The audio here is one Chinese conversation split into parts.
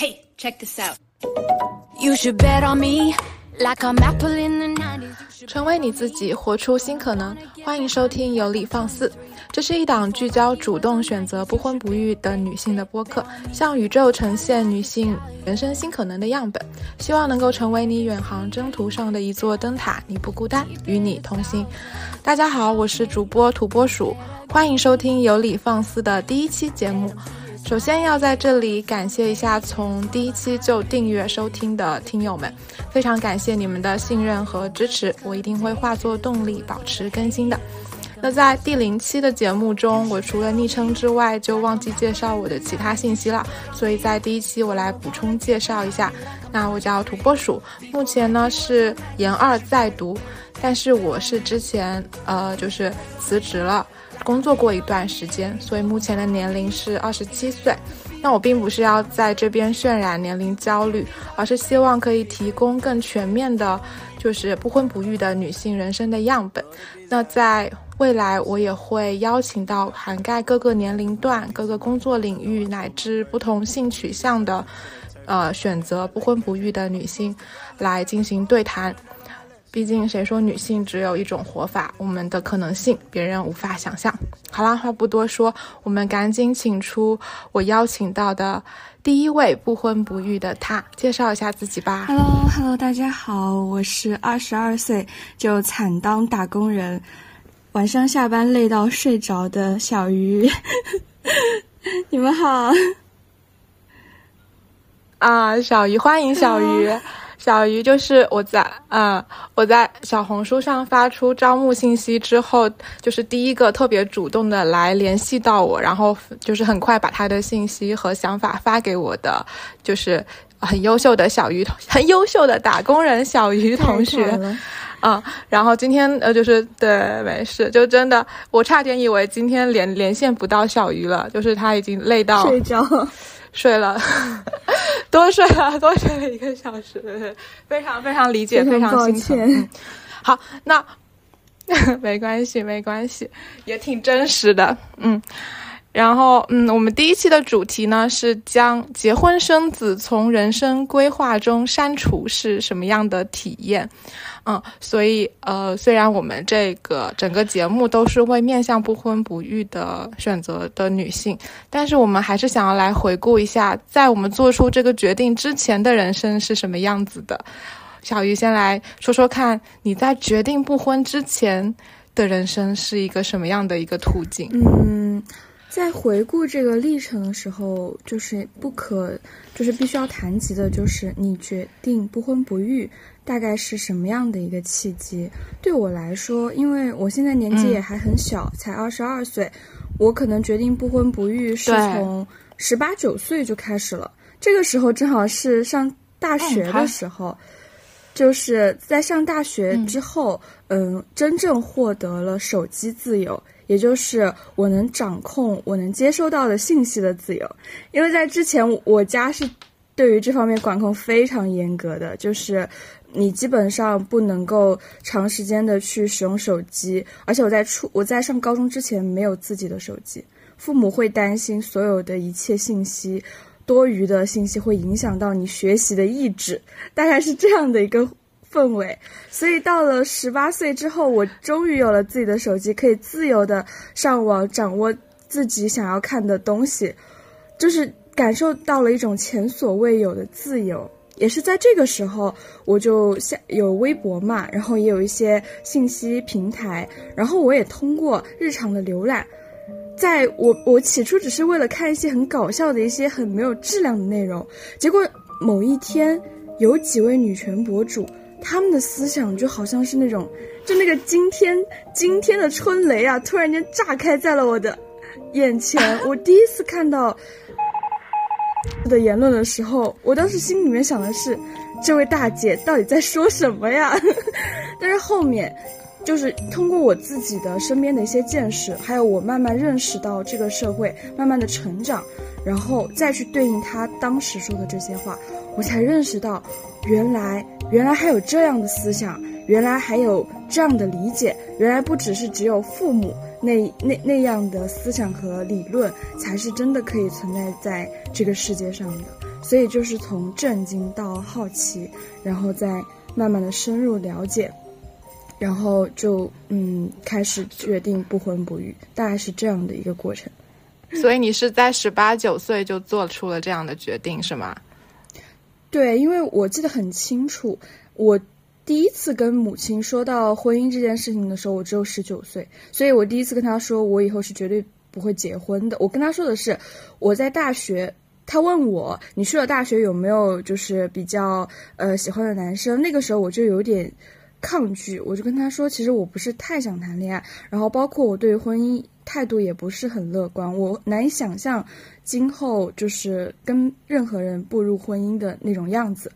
Hey, check this out. You should bet on me like I'm apple in the 90s. 成为你自己，活出新可能。欢迎收听《有理放肆》，这是一档聚焦主动选择不婚不育的女性的播客，向宇宙呈现女性人生新可能的样本，希望能够成为你远航征途上的一座灯塔。你不孤单，与你同行。大家好，我是主播土拨鼠，欢迎收听《有理放肆》的第一期节目。首先要在这里感谢一下从第一期就订阅收听的听友们，非常感谢你们的信任和支持，我一定会化作动力保持更新的。那在第零期的节目中，我除了昵称之外，就忘记介绍我的其他信息了，所以在第一期我来补充介绍一下。那我叫土拨鼠，目前呢是研二在读，但是我是之前呃就是辞职了。工作过一段时间，所以目前的年龄是二十七岁。那我并不是要在这边渲染年龄焦虑，而是希望可以提供更全面的，就是不婚不育的女性人生的样本。那在未来，我也会邀请到涵盖各个年龄段、各个工作领域乃至不同性取向的，呃，选择不婚不育的女性，来进行对谈。毕竟，谁说女性只有一种活法？我们的可能性，别人无法想象。好啦，话不多说，我们赶紧请出我邀请到的第一位不婚不育的她，介绍一下自己吧。Hello，Hello，大家好，我是二十二岁就惨当打工人，晚上下班累到睡着的小鱼。你们好。啊，小鱼，欢迎小鱼。小鱼就是我在，嗯，我在小红书上发出招募信息之后，就是第一个特别主动的来联系到我，然后就是很快把他的信息和想法发给我的，就是很优秀的小鱼，很优秀的打工人小鱼同学，嗯，然后今天呃就是对，没事，就真的我差点以为今天连连线不到小鱼了，就是他已经累到睡着。睡了，多睡了，多睡了一个小时，非常非常理解，非常抱歉。好，那 没关系，没关系，也挺真实的，嗯。然后，嗯，我们第一期的主题呢是将结婚生子从人生规划中删除是什么样的体验。嗯，所以呃，虽然我们这个整个节目都是为面向不婚不育的选择的女性，但是我们还是想要来回顾一下，在我们做出这个决定之前的人生是什么样子的。小鱼先来说说看，你在决定不婚之前的人生是一个什么样的一个途径？嗯。在回顾这个历程的时候，就是不可，就是必须要谈及的，就是你决定不婚不育，大概是什么样的一个契机？对我来说，因为我现在年纪也还很小，才二十二岁，我可能决定不婚不育是从十八九岁就开始了。这个时候正好是上大学的时候，就是在上大学之后，嗯，真正获得了手机自由。也就是我能掌控我能接收到的信息的自由，因为在之前我家是对于这方面管控非常严格的，就是你基本上不能够长时间的去使用手机，而且我在初我在上高中之前没有自己的手机，父母会担心所有的一切信息多余的信息会影响到你学习的意志，大概是这样的一个。氛围，所以到了十八岁之后，我终于有了自己的手机，可以自由的上网，掌握自己想要看的东西，就是感受到了一种前所未有的自由。也是在这个时候，我就下有微博嘛，然后也有一些信息平台，然后我也通过日常的浏览，在我我起初只是为了看一些很搞笑的一些很没有质量的内容，结果某一天有几位女权博主。他们的思想就好像是那种，就那个惊天惊天的春雷啊，突然间炸开在了我的眼前。我第一次看到的言论的时候，我当时心里面想的是，这位大姐到底在说什么呀？但是后面，就是通过我自己的身边的一些见识，还有我慢慢认识到这个社会，慢慢的成长，然后再去对应他当时说的这些话，我才认识到。原来，原来还有这样的思想，原来还有这样的理解，原来不只是只有父母那那那样的思想和理论才是真的可以存在在这个世界上的。所以就是从震惊到好奇，然后再慢慢的深入了解，然后就嗯开始决定不婚不育，大概是这样的一个过程。所以你是在十八九岁就做出了这样的决定，是吗？对，因为我记得很清楚，我第一次跟母亲说到婚姻这件事情的时候，我只有十九岁，所以我第一次跟她说，我以后是绝对不会结婚的。我跟她说的是，我在大学，她问我你去了大学有没有就是比较呃喜欢的男生，那个时候我就有点抗拒，我就跟他说，其实我不是太想谈恋爱，然后包括我对婚姻。态度也不是很乐观，我难以想象今后就是跟任何人步入婚姻的那种样子。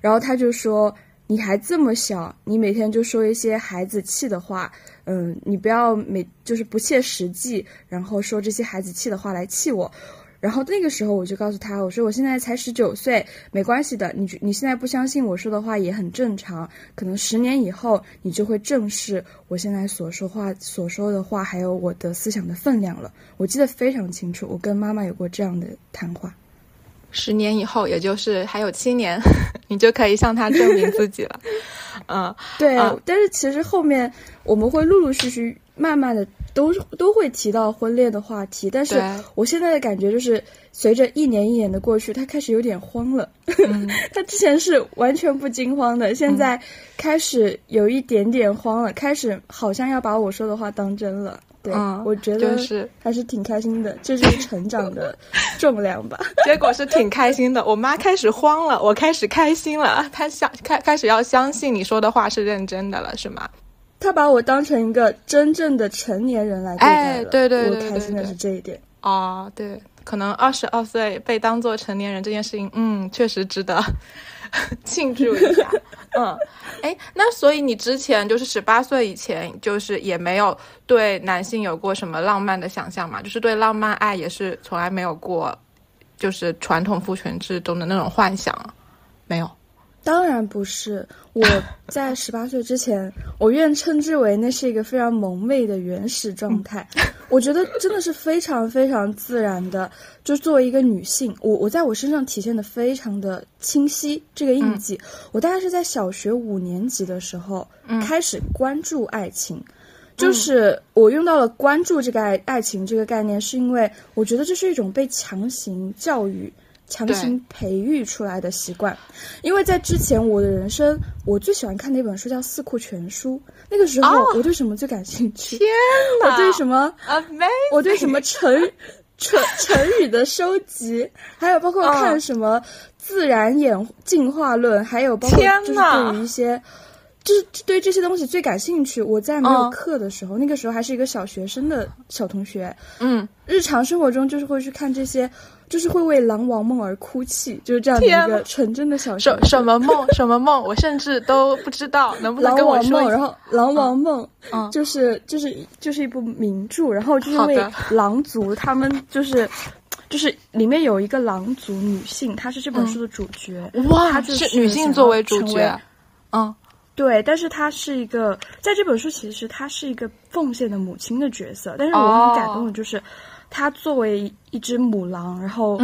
然后他就说：“你还这么小，你每天就说一些孩子气的话，嗯，你不要每就是不切实际，然后说这些孩子气的话来气我。”然后那个时候我就告诉他，我说我现在才十九岁，没关系的，你你现在不相信我说的话也很正常，可能十年以后你就会正视我现在所说话所说的话，还有我的思想的分量了。我记得非常清楚，我跟妈妈有过这样的谈话。十年以后，也就是还有七年，你就可以向他证明自己了。嗯，对。但是其实后面我们会陆陆续续。慢慢的都都会提到婚恋的话题，但是我现在的感觉就是，随着一年一年的过去，他开始有点慌了。他之前是完全不惊慌的，现在开始有一点点慌了，开始好像要把我说的话当真了。对，我觉得是还是挺开心的，这就是成长的重量吧。结果是挺开心的，我妈开始慌了，我开始开心了，她想开开始要相信你说的话是认真的了，是吗？他把我当成一个真正的成年人来对待了，对对对，我开心的是这一点。哦，对，可能二十二岁被当做成年人这件事情，嗯，确实值得 庆祝一下。嗯，哎，那所以你之前就是十八岁以前，就是也没有对男性有过什么浪漫的想象嘛？就是对浪漫爱也是从来没有过，就是传统父权制中的那种幻想，没有。当然不是，我 在十八岁之前，我愿称之为那是一个非常萌妹的原始状态。我觉得真的是非常非常自然的，就作为一个女性，我我在我身上体现的非常的清晰这个印记。我大概是在小学五年级的时候开始关注爱情，就是我用到了关注这个爱爱情这个概念，是因为我觉得这是一种被强行教育。强行培育出来的习惯，因为在之前我的人生，我最喜欢看的一本书叫《四库全书》。那个时候，我对什么最感兴趣？天哪！我对什么？我对什么成 成成语的收集，还有包括看什么自然演进化论，还有包括就是对于一些，就是对这些东西最感兴趣。我在没有课的时候，那个时候还是一个小学生的小同学，嗯，日常生活中就是会去看这些。就是会为狼王梦而哭泣，就是这样的一个纯真的小什什么梦 什么梦，我甚至都不知道 能不能跟我说。然后狼王梦，嗯，就是就是就是一部名著，然后就因为狼族他们就是就是里面有一个狼族女性，她是这本书的主角，哇，她是女性作为主角，嗯，对，但是她是一个在这本书其实她是一个奉献的母亲的角色，但是我很感动的就是。他作为一只母狼，然后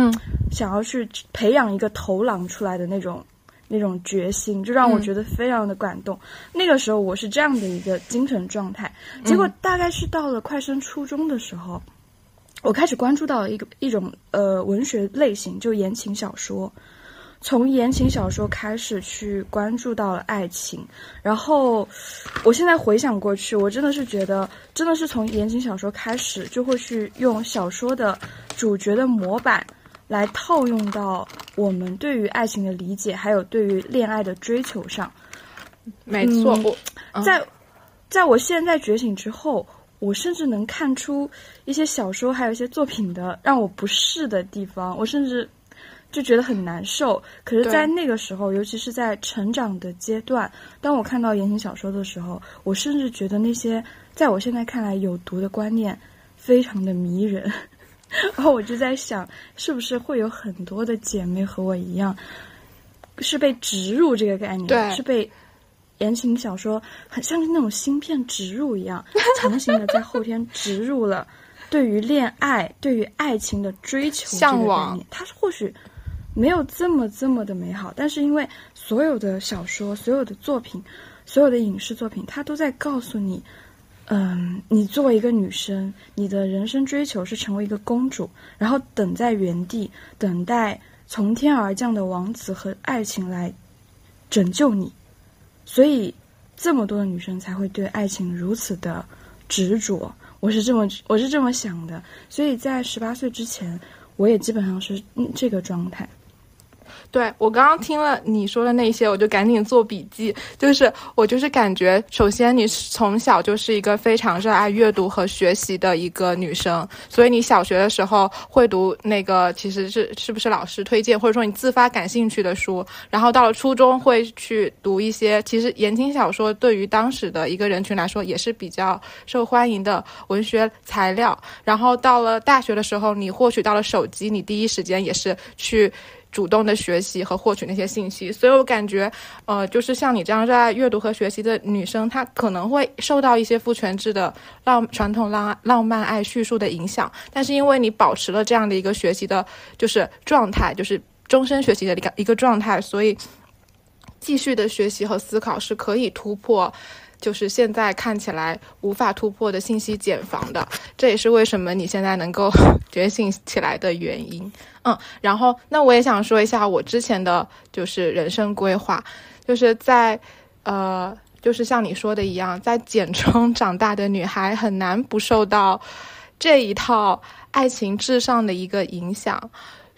想要去培养一个头狼出来的那种那种决心，就让我觉得非常的感动。那个时候我是这样的一个精神状态，结果大概是到了快升初中的时候，我开始关注到了一个一种呃文学类型，就言情小说。从言情小说开始去关注到了爱情，然后我现在回想过去，我真的是觉得，真的是从言情小说开始，就会去用小说的主角的模板来套用到我们对于爱情的理解，还有对于恋爱的追求上。没错，我在在我现在觉醒之后，我甚至能看出一些小说还有一些作品的让我不适的地方，我甚至。就觉得很难受，可是，在那个时候，尤其是在成长的阶段，当我看到言情小说的时候，我甚至觉得那些在我现在看来有毒的观念，非常的迷人。然后我就在想，是不是会有很多的姐妹和我一样，是被植入这个概念，是被言情小说很像是那种芯片植入一样，强行的在后天植入了对于恋爱、对于爱情的追求向往。它是或许。没有这么这么的美好。但是因为所有的小说、所有的作品、所有的影视作品，它都在告诉你，嗯，你作为一个女生，你的人生追求是成为一个公主，然后等在原地，等待从天而降的王子和爱情来拯救你。所以，这么多的女生才会对爱情如此的执着。我是这么，我是这么想的。所以在十八岁之前，我也基本上是这个状态。对我刚刚听了你说的那些，我就赶紧做笔记。就是我就是感觉，首先你从小就是一个非常热爱阅读和学习的一个女生，所以你小学的时候会读那个其实是是不是老师推荐，或者说你自发感兴趣的书。然后到了初中会去读一些其实言情小说，对于当时的一个人群来说也是比较受欢迎的文学材料。然后到了大学的时候，你获取到了手机，你第一时间也是去。主动的学习和获取那些信息，所以我感觉，呃，就是像你这样热爱阅读和学习的女生，她可能会受到一些父权制的浪传统浪浪漫爱叙述的影响，但是因为你保持了这样的一个学习的，就是状态，就是终身学习的一个一个状态，所以继续的学习和思考是可以突破。就是现在看起来无法突破的信息茧房的，这也是为什么你现在能够 觉醒起来的原因。嗯，然后那我也想说一下我之前的就是人生规划，就是在呃，就是像你说的一样，在简中长大的女孩很难不受到这一套爱情至上的一个影响。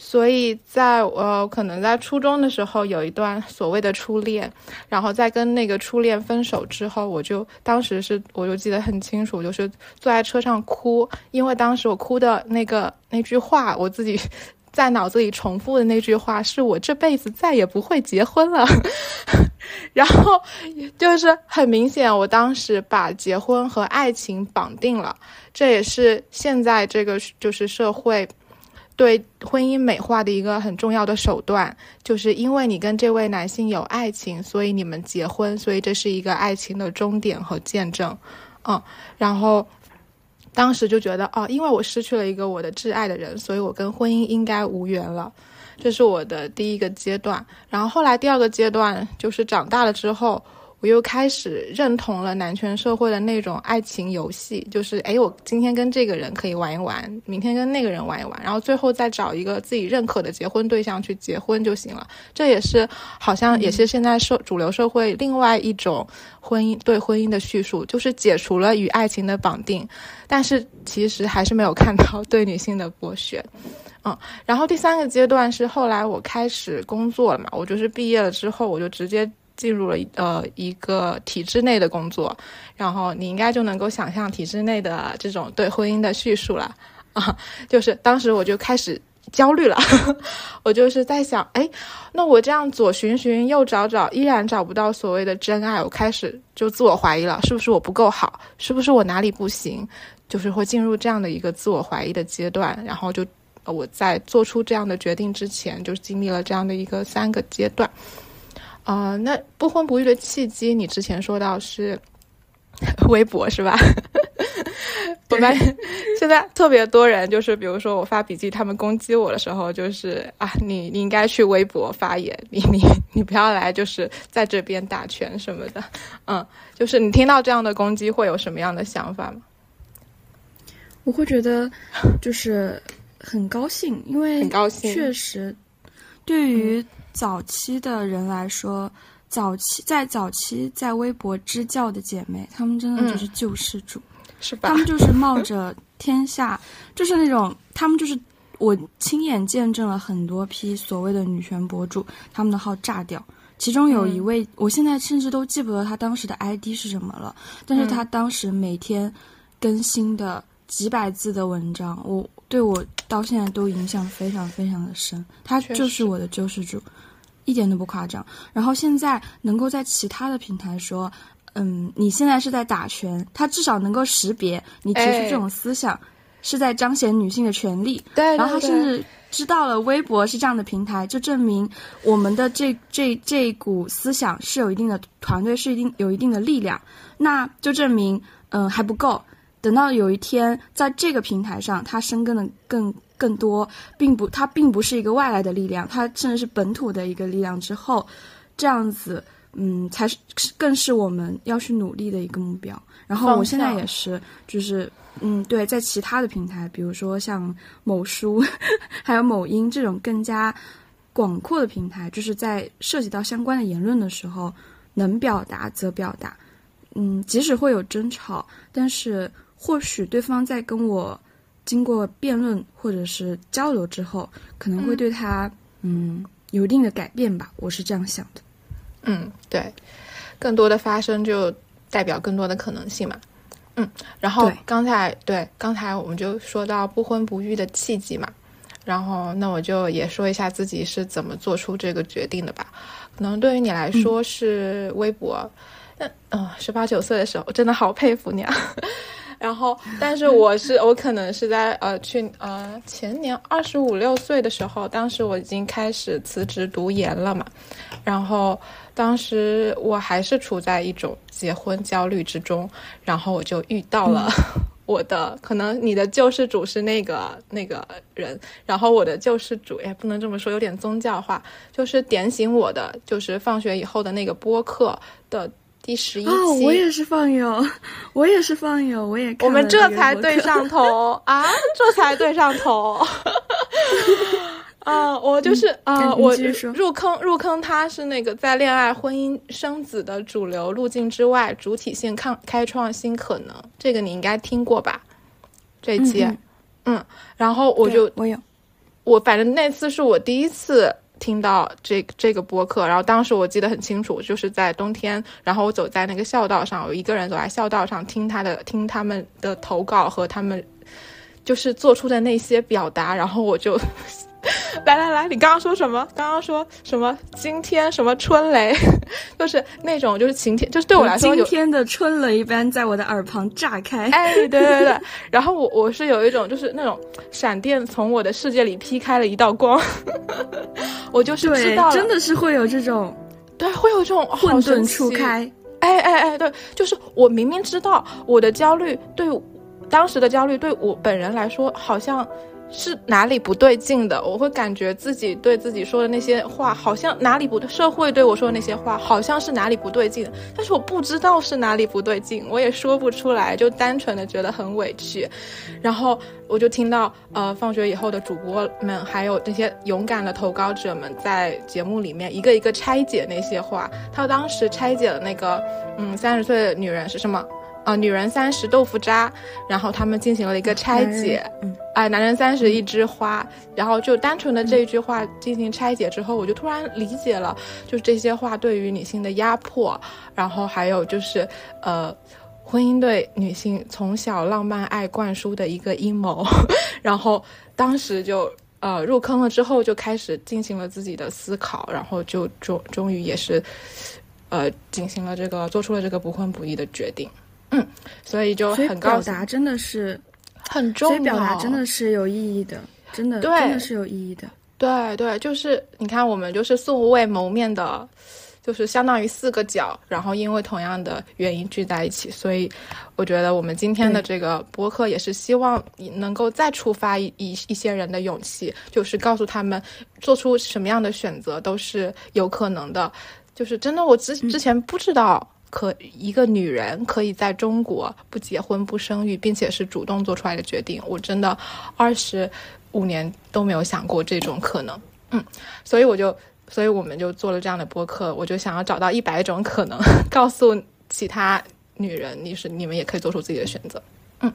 所以在呃，可能在初中的时候有一段所谓的初恋，然后在跟那个初恋分手之后，我就当时是我就记得很清楚，就是坐在车上哭，因为当时我哭的那个那句话，我自己在脑子里重复的那句话，是我这辈子再也不会结婚了。然后就是很明显，我当时把结婚和爱情绑定了，这也是现在这个就是社会。对婚姻美化的一个很重要的手段，就是因为你跟这位男性有爱情，所以你们结婚，所以这是一个爱情的终点和见证，嗯，然后当时就觉得，哦，因为我失去了一个我的挚爱的人，所以我跟婚姻应该无缘了，这是我的第一个阶段。然后后来第二个阶段就是长大了之后。我又开始认同了男权社会的那种爱情游戏，就是哎，我今天跟这个人可以玩一玩，明天跟那个人玩一玩，然后最后再找一个自己认可的结婚对象去结婚就行了。这也是好像也是现在社主流社会另外一种婚姻对婚姻的叙述，就是解除了与爱情的绑定，但是其实还是没有看到对女性的剥削。嗯，然后第三个阶段是后来我开始工作了嘛，我就是毕业了之后我就直接。进入了呃一个体制内的工作，然后你应该就能够想象体制内的这种对婚姻的叙述了。啊，就是当时我就开始焦虑了，我就是在想，哎，那我这样左寻寻右找找，依然找不到所谓的真爱，我开始就自我怀疑了，是不是我不够好，是不是我哪里不行，就是会进入这样的一个自我怀疑的阶段，然后就我在做出这样的决定之前，就经历了这样的一个三个阶段。啊，那不婚不育的契机，你之前说到是 微博是吧？我发现现在特别多人，就是比如说我发笔记，他们攻击我的时候，就是啊，你你应该去微博发言，你你你不要来，就是在这边打拳什么的。嗯，就是你听到这样的攻击，会有什么样的想法吗？我会觉得就是很高兴，因为很高兴，确实对于。早期的人来说，早期在早期在微博支教的姐妹，她们真的就是救世主，是吧？她们就是冒着天下，就是那种，她们就是我亲眼见证了很多批所谓的女权博主，他们的号炸掉。其中有一位，我现在甚至都记不得她当时的 ID 是什么了，但是她当时每天更新的几百字的文章，我对我到现在都影响非常非常的深。她就是我的救世主。一点都不夸张。然后现在能够在其他的平台说，嗯，你现在是在打拳，他至少能够识别你提出这种思想是在彰显女性的权利。对，然后他甚至知道了微博是这样的平台，就证明我们的这这这股思想是有一定的团队，是一定有一定的力量。那就证明，嗯，还不够。等到有一天在这个平台上，它生根的更更多，并不，它并不是一个外来的力量，它甚至是本土的一个力量之后，这样子，嗯，才是更是我们要去努力的一个目标。然后我现在也是，就是嗯，对，在其他的平台，比如说像某书，还有某音这种更加广阔的平台，就是在涉及到相关的言论的时候，能表达则表达。嗯，即使会有争吵，但是或许对方在跟我经过辩论或者是交流之后，可能会对他嗯有一定的改变吧。我是这样想的。嗯，对，更多的发生就。代表更多的可能性嘛，嗯，然后刚才对刚才我们就说到不婚不育的契机嘛，然后那我就也说一下自己是怎么做出这个决定的吧。可能对于你来说是微博，嗯嗯，十八九岁的时候真的好佩服你啊。然后，但是我是我可能是在呃去呃前年二十五六岁的时候，当时我已经开始辞职读研了嘛，然后。当时我还是处在一种结婚焦虑之中，然后我就遇到了 我的，可能你的救世主是那个那个人，然后我的救世主也不能这么说，有点宗教化，就是点醒我的，就是放学以后的那个播客的第十一期。哦，我也是放友，我也是放友，我也。我们这才对上头 啊，这才对上头。啊，我就是啊，我入坑入坑，他是那个在恋爱、婚姻、生子的主流路径之外，主体性抗开创新可能，这个你应该听过吧？这一期，嗯，然后我就我有，我反正那次是我第一次听到这这个播客，然后当时我记得很清楚，就是在冬天，然后我走在那个校道上，我一个人走在校道上听他的听他们的投稿和他们就是做出的那些表达，然后我就。来来来，你刚刚说什么？刚刚说什么？今天什么春雷？就是那种，就是晴天，就是对我来说，今天的春雷一般在我的耳旁炸开。哎，对对对。然后我我是有一种，就是那种闪电从我的世界里劈开了一道光。我就是知道，真的是会有这种，对，会有这种混沌初开。哎哎哎，对，就是我明明知道我的焦虑，对当时的焦虑，对我本人来说，好像。是哪里不对劲的？我会感觉自己对自己说的那些话，好像哪里不对；社会对我说的那些话，好像是哪里不对劲。但是我不知道是哪里不对劲，我也说不出来，就单纯的觉得很委屈。然后我就听到，呃，放学以后的主播们，还有那些勇敢的投稿者们，在节目里面一个一个拆解那些话。他当时拆解了那个，嗯，三十岁的女人是什么？啊，女人三十豆腐渣，然后他们进行了一个拆解，哎，男人三十一枝花，然后就单纯的这一句话进行拆解之后，我就突然理解了，就是这些话对于女性的压迫，然后还有就是呃，婚姻对女性从小浪漫爱灌输的一个阴谋，然后当时就呃入坑了之后就开始进行了自己的思考，然后就终终于也是呃进行了这个做出了这个不婚不育的决定。嗯，所以就很表达真的是很重要，所以表达真的是有意义的，真的真的是有意义的。对对，就是你看，我们就是素未谋面的，就是相当于四个角，然后因为同样的原因聚在一起，所以我觉得我们今天的这个播客也是希望能够再触发一一一些人的勇气，就是告诉他们做出什么样的选择都是有可能的。就是真的，我之之前不知道。可一个女人可以在中国不结婚不生育，并且是主动做出来的决定，我真的二十五年都没有想过这种可能。嗯，所以我就，所以我们就做了这样的播客，我就想要找到一百种可能，告诉其他女人，你是你们也可以做出自己的选择。嗯，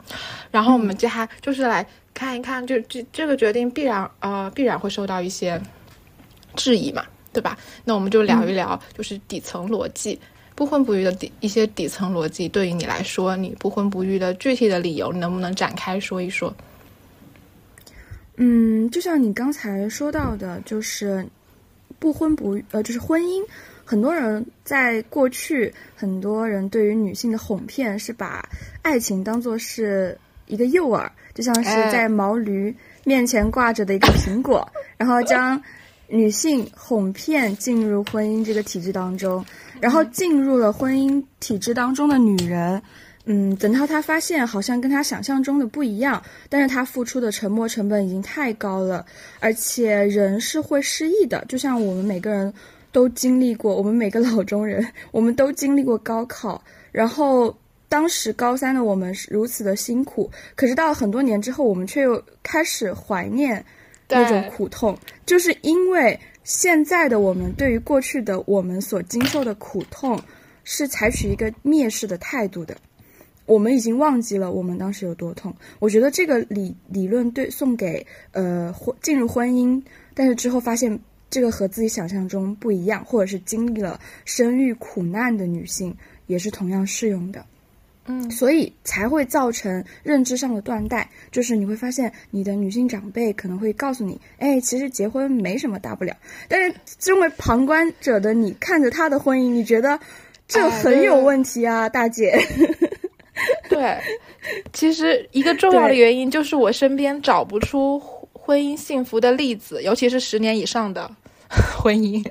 然后我们接下来就是来看一看，就这这个决定必然呃必然会受到一些质疑嘛，对吧？那我们就聊一聊，就是底层逻辑。不婚不育的底一些底层逻辑，对于你来说，你不婚不育的具体的理由，能不能展开说一说？嗯，就像你刚才说到的，就是不婚不育，呃，就是婚姻。很多人在过去，很多人对于女性的哄骗是把爱情当做是一个诱饵，就像是在毛驴面前挂着的一个苹果，然后将女性哄骗进入婚姻这个体制当中。然后进入了婚姻体制当中的女人，嗯，等到她发现好像跟她想象中的不一样，但是她付出的沉默成本已经太高了，而且人是会失忆的，就像我们每个人都经历过，我们每个老中人，我们都经历过高考，然后当时高三的我们是如此的辛苦，可是到了很多年之后，我们却又开始怀念那种苦痛，就是因为现在的我们对于过去的我们所经受的苦痛是采取一个蔑视的态度的。我们已经忘记了我们当时有多痛。我觉得这个理理论对送给呃婚进入婚姻，但是之后发现这个和自己想象中不一样，或者是经历了生育苦难的女性，也是同样适用的。嗯，所以才会造成认知上的断代。就是你会发现，你的女性长辈可能会告诉你，哎，其实结婚没什么大不了。但是身为旁观者的你，看着他的婚姻，你觉得这很有问题啊，大姐。对，其实一个重要的原因就是我身边找不出婚姻幸福的例子，尤其是十年以上的婚姻。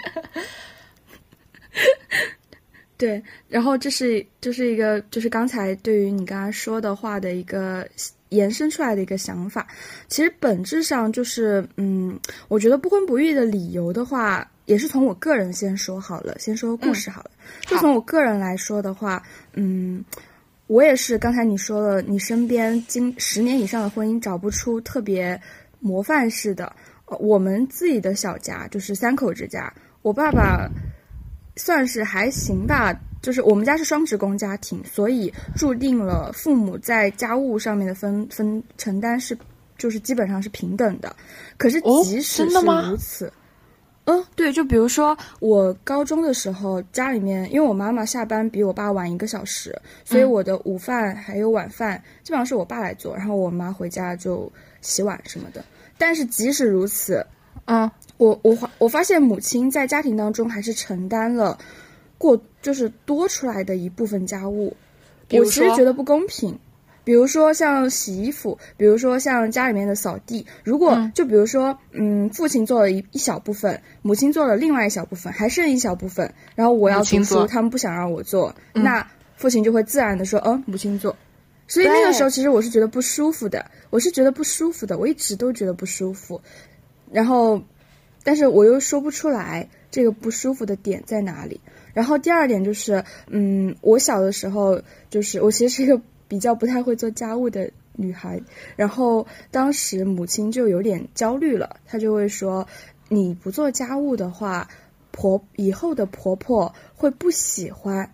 对，然后这是就是一个就是刚才对于你刚刚说的话的一个延伸出来的一个想法。其实本质上就是，嗯，我觉得不婚不育的理由的话，也是从我个人先说好了，先说故事好了。就从我个人来说的话，嗯。我也是，刚才你说了，你身边经十年以上的婚姻找不出特别模范式的。我们自己的小家就是三口之家，我爸爸算是还行吧，就是我们家是双职工家庭，所以注定了父母在家务上面的分分承担是就是基本上是平等的。可是即使是如此。嗯，对，就比如说我高中的时候，家里面因为我妈妈下班比我爸晚一个小时，所以我的午饭还有晚饭基本上是我爸来做，然后我妈回家就洗碗什么的。但是即使如此，嗯，我我我发现母亲在家庭当中还是承担了过就是多出来的一部分家务，我其实觉得不公平。比如说像洗衣服，比如说像家里面的扫地，如果就比如说，嗯，父亲做了一一小部分，母亲做了另外一小部分，还剩一小部分，然后我要读书，他们不想让我做，那父亲就会自然的说，嗯，母亲做。所以那个时候其实我是觉得不舒服的，我是觉得不舒服的，我一直都觉得不舒服。然后，但是我又说不出来这个不舒服的点在哪里。然后第二点就是，嗯，我小的时候就是我其实是一个。比较不太会做家务的女孩，然后当时母亲就有点焦虑了，她就会说：“你不做家务的话，婆以后的婆婆会不喜欢。”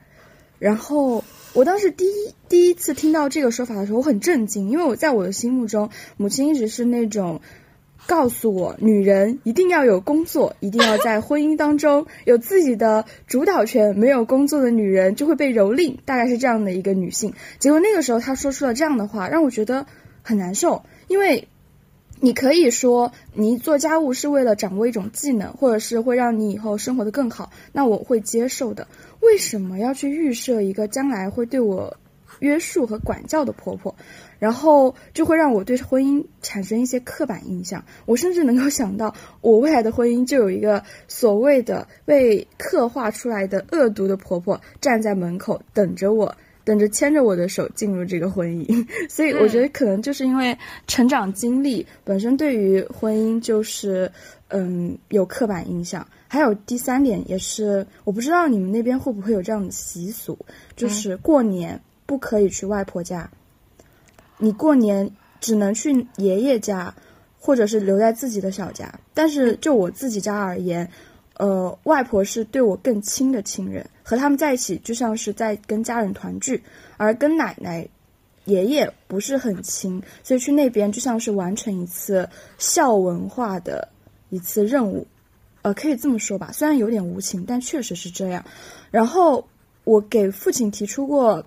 然后我当时第一第一次听到这个说法的时候，我很震惊，因为我在我的心目中，母亲一直是那种。告诉我，女人一定要有工作，一定要在婚姻当中有自己的主导权。没有工作的女人就会被蹂躏，大概是这样的一个女性。结果那个时候她说出了这样的话，让我觉得很难受。因为你可以说你做家务是为了掌握一种技能，或者是会让你以后生活的更好，那我会接受的。为什么要去预设一个将来会对我约束和管教的婆婆？然后就会让我对婚姻产生一些刻板印象。我甚至能够想到，我未来的婚姻就有一个所谓的被刻画出来的恶毒的婆婆站在门口等着我，等着牵着我的手进入这个婚姻。所以我觉得可能就是因为成长经历本身对于婚姻就是嗯有刻板印象。还有第三点也是，我不知道你们那边会不会有这样的习俗，就是过年不可以去外婆家。你过年只能去爷爷家，或者是留在自己的小家。但是就我自己家而言，呃，外婆是对我更亲的亲人，和他们在一起就像是在跟家人团聚，而跟奶奶、爷爷不是很亲，所以去那边就像是完成一次孝文化的一次任务，呃，可以这么说吧。虽然有点无情，但确实是这样。然后我给父亲提出过。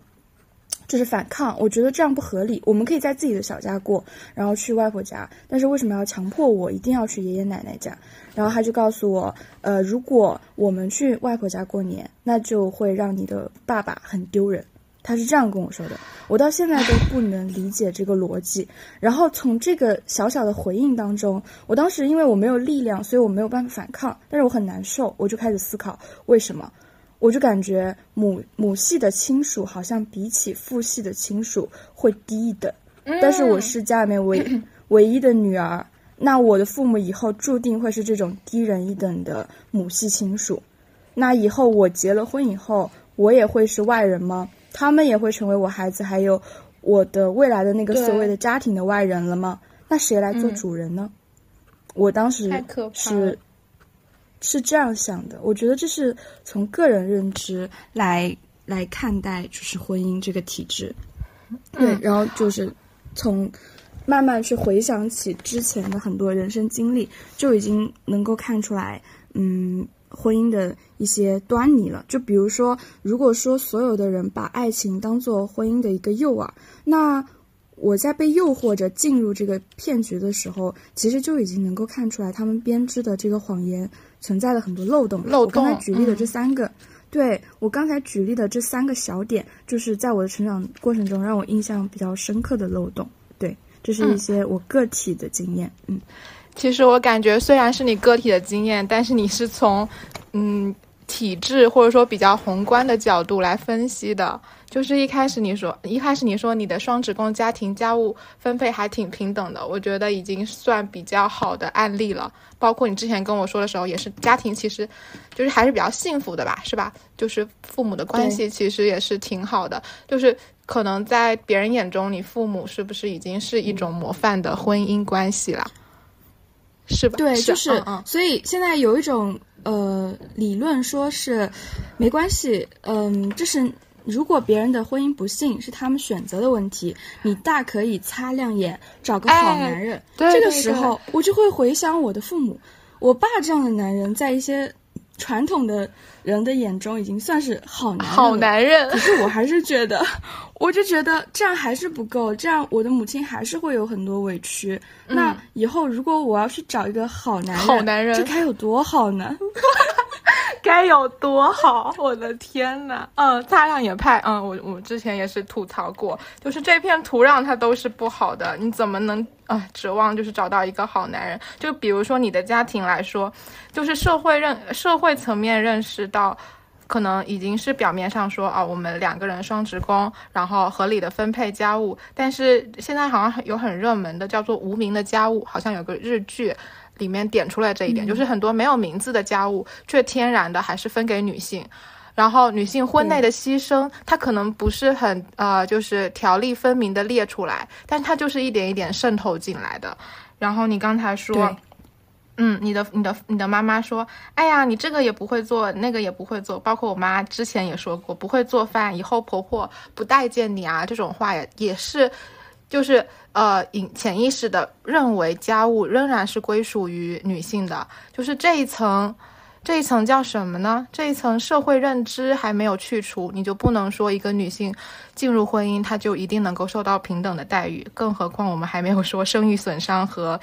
就是反抗，我觉得这样不合理。我们可以在自己的小家过，然后去外婆家，但是为什么要强迫我一定要去爷爷奶奶家？然后他就告诉我，呃，如果我们去外婆家过年，那就会让你的爸爸很丢人。他是这样跟我说的，我到现在都不能理解这个逻辑。然后从这个小小的回应当中，我当时因为我没有力量，所以我没有办法反抗，但是我很难受，我就开始思考为什么。我就感觉母母系的亲属好像比起父系的亲属会低一等。但是我是家里面唯 唯一的女儿，那我的父母以后注定会是这种低人一等的母系亲属。那以后我结了婚以后，我也会是外人吗？他们也会成为我孩子还有我的未来的那个所谓的家庭的外人了吗？那谁来做主人呢？我当时是是这样想的。我觉得这是从个人认知来来看待，就是婚姻这个体制。对，然后就是从慢慢去回想起之前的很多人生经历，就已经能够看出来，嗯。婚姻的一些端倪了，就比如说，如果说所有的人把爱情当做婚姻的一个诱饵，那我在被诱惑着进入这个骗局的时候，其实就已经能够看出来他们编织的这个谎言存在了很多漏洞。漏洞。我刚才举例的这三个，对我刚才举例的这三个小点，就是在我的成长过程中让我印象比较深刻的漏洞。对，这是一些我个体的经验。嗯。其实我感觉，虽然是你个体的经验，但是你是从，嗯，体制或者说比较宏观的角度来分析的。就是一开始你说，一开始你说你的双职工家庭家务分配还挺平等的，我觉得已经算比较好的案例了。包括你之前跟我说的时候，也是家庭其实，就是还是比较幸福的吧，是吧？就是父母的关系其实也是挺好的。就是可能在别人眼中，你父母是不是已经是一种模范的婚姻关系了？是吧？对，就是，所以现在有一种呃理论说是，没关系，嗯，就是如果别人的婚姻不幸是他们选择的问题，你大可以擦亮眼，找个好男人。这个时候，我就会回想我的父母，我爸这样的男人，在一些传统的人的眼中已经算是好男人，好男人。可是我还是觉得。我就觉得这样还是不够，这样我的母亲还是会有很多委屈。那以后如果我要去找一个好男人，好男人，这该有多好呢？该有多好！我的天呐，嗯，擦亮也派，嗯，我我之前也是吐槽过，就是这片土壤它都是不好的，你怎么能啊指望就是找到一个好男人？就比如说你的家庭来说，就是社会认社会层面认识到。可能已经是表面上说啊，我们两个人双职工，然后合理的分配家务。但是现在好像有很热门的叫做无名的家务，好像有个日剧里面点出来这一点，就是很多没有名字的家务，却天然的还是分给女性。然后女性婚内的牺牲，它可能不是很呃，就是条例分明的列出来，但它就是一点一点渗透进来的。然后你刚才说。嗯，你的你的你的妈妈说，哎呀，你这个也不会做，那个也不会做，包括我妈之前也说过，不会做饭，以后婆婆不待见你啊，这种话也也是，就是呃，隐潜意识的认为家务仍然是归属于女性的，就是这一层，这一层叫什么呢？这一层社会认知还没有去除，你就不能说一个女性进入婚姻，她就一定能够受到平等的待遇，更何况我们还没有说生育损伤和。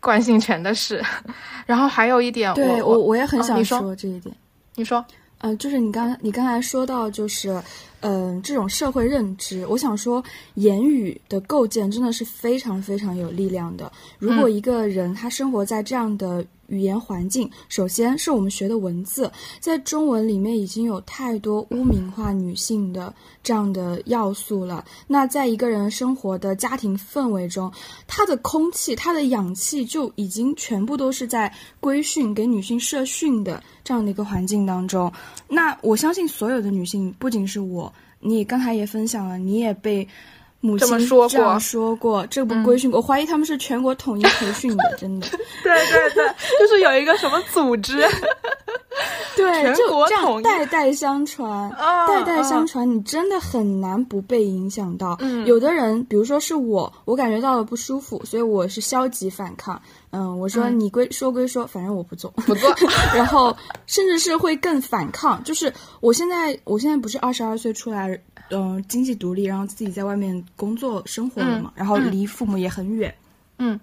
惯性权的事，然后还有一点，对我我也很想说这一点。你说，嗯，就是你刚你刚才说到，就是嗯，这种社会认知，我想说，言语的构建真的是非常非常有力量的。如果一个人他生活在这样的。语言环境，首先是我们学的文字，在中文里面已经有太多污名化女性的这样的要素了。那在一个人生活的家庭氛围中，他的空气、他的氧气就已经全部都是在规训给女性设训的这样的一个环境当中。那我相信所有的女性，不仅是我，你刚才也分享了，你也被。母亲这样说过，这不规训过，我怀疑他们是全国统一培训的，真的。对对对，就是有一个什么组织，对，全国统一，代代相传，代代相传，你真的很难不被影响到。有的人，比如说是我，我感觉到了不舒服，所以我是消极反抗。嗯，我说你归说归说，反正我不做，不做。然后甚至是会更反抗，就是我现在，我现在不是二十二岁出来。嗯，经济独立，然后自己在外面工作生活了嘛，然后离父母也很远。嗯，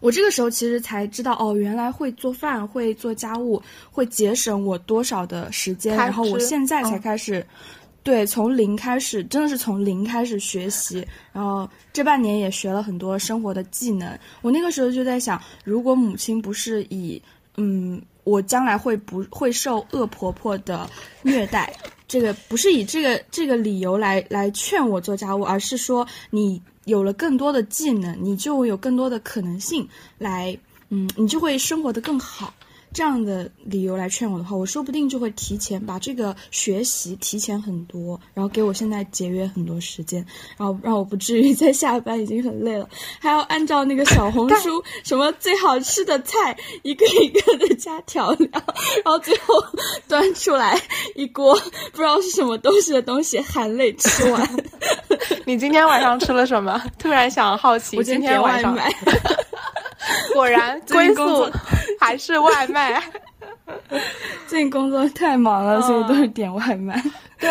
我这个时候其实才知道，哦，原来会做饭、会做家务会节省我多少的时间。然后我现在才开始，对，从零开始，真的是从零开始学习。然后这半年也学了很多生活的技能。我那个时候就在想，如果母亲不是以嗯我将来会不会受恶婆婆的虐待。这个不是以这个这个理由来来劝我做家务，而是说你有了更多的技能，你就有更多的可能性来，嗯，你就会生活的更好。这样的理由来劝我的话，我说不定就会提前把这个学习提前很多，然后给我现在节约很多时间，然后让我不至于在下班已经很累了，还要按照那个小红书什么最好吃的菜一个一个的加调料，然后最后端出来一锅不知道是什么东西的东西，含泪吃完。你今天晚上吃了什么？突然想好奇，我今天晚上。果然归宿还是外卖。最近工作太忙了，所以都是点外卖。对，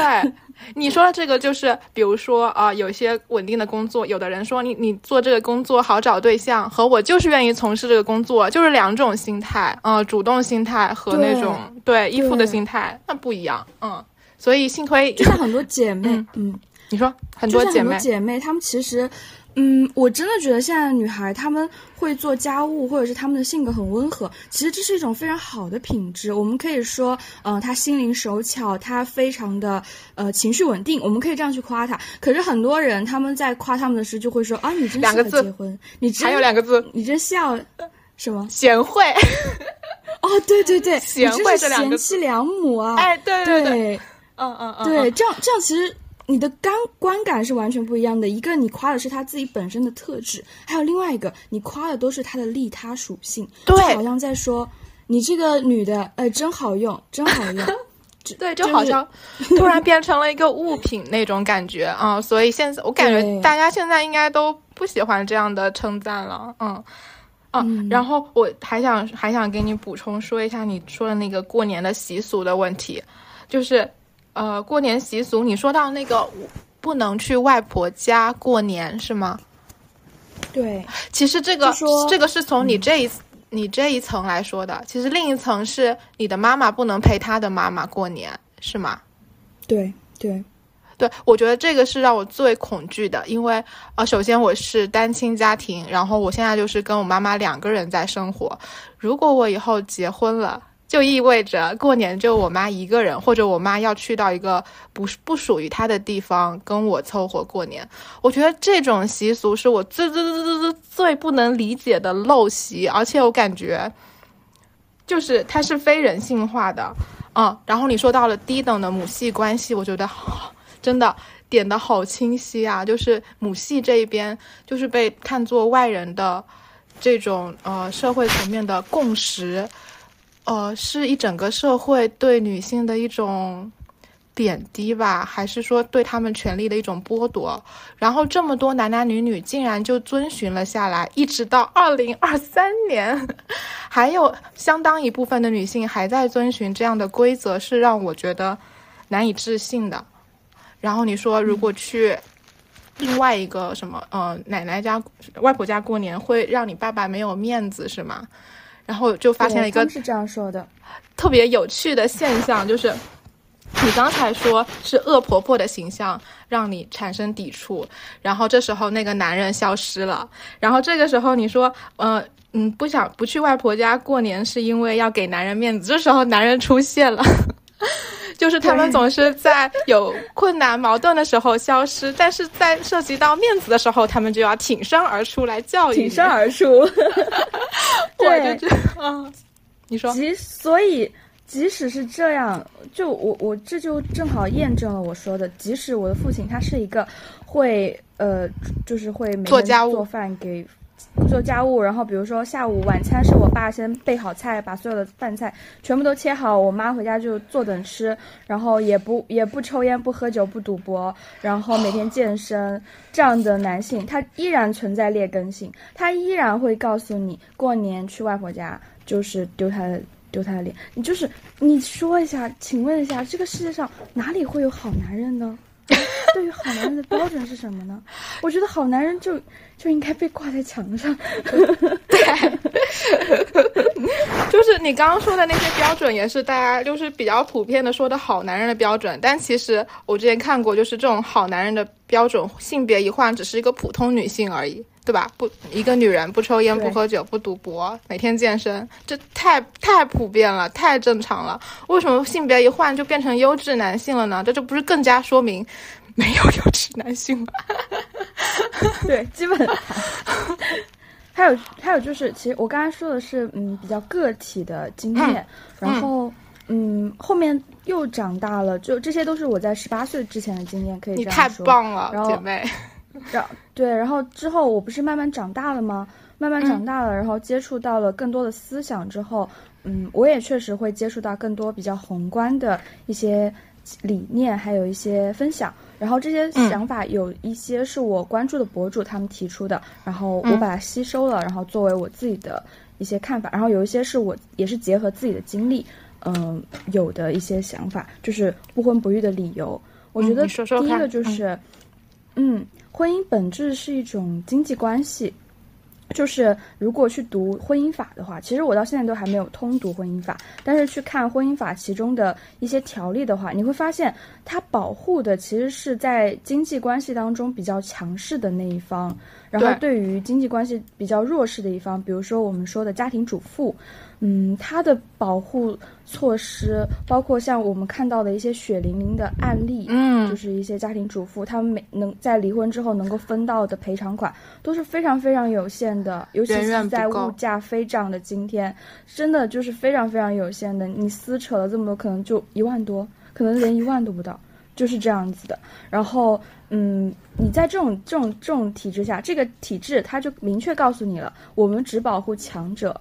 你说的这个就是，比如说啊，有些稳定的工作，有的人说你你做这个工作好找对象，和我就是愿意从事这个工作，就是两种心态嗯，主动心态和那种对依附的心态，那不一样。嗯，所以幸亏就像很多姐妹，嗯，你说很多姐妹，姐妹她们其实。嗯，我真的觉得现在的女孩她们会做家务，或者是她们的性格很温和，其实这是一种非常好的品质。我们可以说，嗯，她心灵手巧，她非常的呃情绪稳定，我们可以这样去夸她。可是很多人他们在夸他们的时候就会说啊，你真适合结婚，你还有两个字，你真笑什么？贤惠。哦，对对对，贤惠这两个贤妻良母啊，哎，对对对，嗯嗯嗯，对，这样这样其实。你的感观感是完全不一样的。一个你夸的是他自己本身的特质，还有另外一个你夸的都是他的利他属性。对，好像在说你这个女的，哎，真好用，真好用。对，就好像 突然变成了一个物品那种感觉啊。所以现在我感觉大家现在应该都不喜欢这样的称赞了。嗯，啊，然后我还想还想给你补充说一下你说的那个过年的习俗的问题，就是。呃，过年习俗，你说到那个不能去外婆家过年是吗？对，其实这个这个是从你这一你这一层来说的，其实另一层是你的妈妈不能陪她的妈妈过年，是吗？对对对，我觉得这个是让我最恐惧的，因为呃，首先我是单亲家庭，然后我现在就是跟我妈妈两个人在生活，如果我以后结婚了。就意味着过年就我妈一个人，或者我妈要去到一个不不属于她的地方跟我凑合过年。我觉得这种习俗是我最最最最最最不能理解的陋习，而且我感觉就是它是非人性化的。嗯，然后你说到了低等的母系关系，我觉得真的点的好清晰啊，就是母系这一边就是被看作外人的这种呃社会层面的共识。呃，是一整个社会对女性的一种贬低吧，还是说对他们权利的一种剥夺？然后这么多男男女女竟然就遵循了下来，一直到二零二三年，还有相当一部分的女性还在遵循这样的规则，是让我觉得难以置信的。然后你说，如果去另外一个什么，呃，奶奶家、外婆家过年，会让你爸爸没有面子，是吗？然后就发现了一个是这样说的，特别有趣的现象，就是你刚才说是恶婆婆的形象让你产生抵触，然后这时候那个男人消失了，然后这个时候你说，呃，嗯，不想不去外婆家过年是因为要给男人面子，这时候男人出现了。就是他们总是在有困难矛盾的时候消失，但是在涉及到面子的时候，他们就要挺身而出来教育。挺身而出，对，嗯，你说，即所以，即使是这样，就我我这就正好验证了我说的，即使我的父亲他是一个会呃，就是会每天做饭给。做家务，然后比如说下午晚餐是我爸先备好菜，把所有的饭菜全部都切好，我妈回家就坐等吃，然后也不 也不抽烟不喝酒不赌博，然后每天健身，这样的男性他依然存在劣根性，他依然会告诉你过年去外婆家就是丢他的丢他的脸，你就是你说一下，请问一下，这个世界上哪里会有好男人呢？对于好男人的标准是什么呢？我觉得好男人就就应该被挂在墙上。对，就是你刚刚说的那些标准，也是大家就是比较普遍的说的好男人的标准。但其实我之前看过，就是这种好男人的标准，性别一换，只是一个普通女性而已。对吧？不，一个女人不抽烟、不喝酒、不赌博，每天健身，这太太普遍了，太正常了。为什么性别一换就变成优质男性了呢？这就不是更加说明没有优质男性吗？对，基本还有还有就是，其实我刚才说的是，嗯，比较个体的经验，然后，嗯，后面又长大了，就这些都是我在十八岁之前的经验，可以这样说。你太棒了，姐妹。然对，然后之后我不是慢慢长大了吗？慢慢长大了，然后接触到了更多的思想之后，嗯，我也确实会接触到更多比较宏观的一些理念，还有一些分享。然后这些想法有一些是我关注的博主他们提出的，然后我把它吸收了，然后作为我自己的一些看法。然后有一些是我也是结合自己的经历，嗯，有的一些想法，就是不婚不育的理由。我觉得第一个就是，嗯。婚姻本质是一种经济关系，就是如果去读婚姻法的话，其实我到现在都还没有通读婚姻法，但是去看婚姻法其中的一些条例的话，你会发现它保护的其实是在经济关系当中比较强势的那一方，然后对于经济关系比较弱势的一方，比如说我们说的家庭主妇。嗯，它的保护措施包括像我们看到的一些血淋淋的案例，嗯，就是一些家庭主妇，他们每能在离婚之后能够分到的赔偿款都是非常非常有限的，尤其是在物价飞涨的今天，真的就是非常非常有限的。你撕扯了这么多，可能就一万多，可能连一万都不到，就是这样子的。然后，嗯，你在这种这种这种体制下，这个体制它就明确告诉你了，我们只保护强者。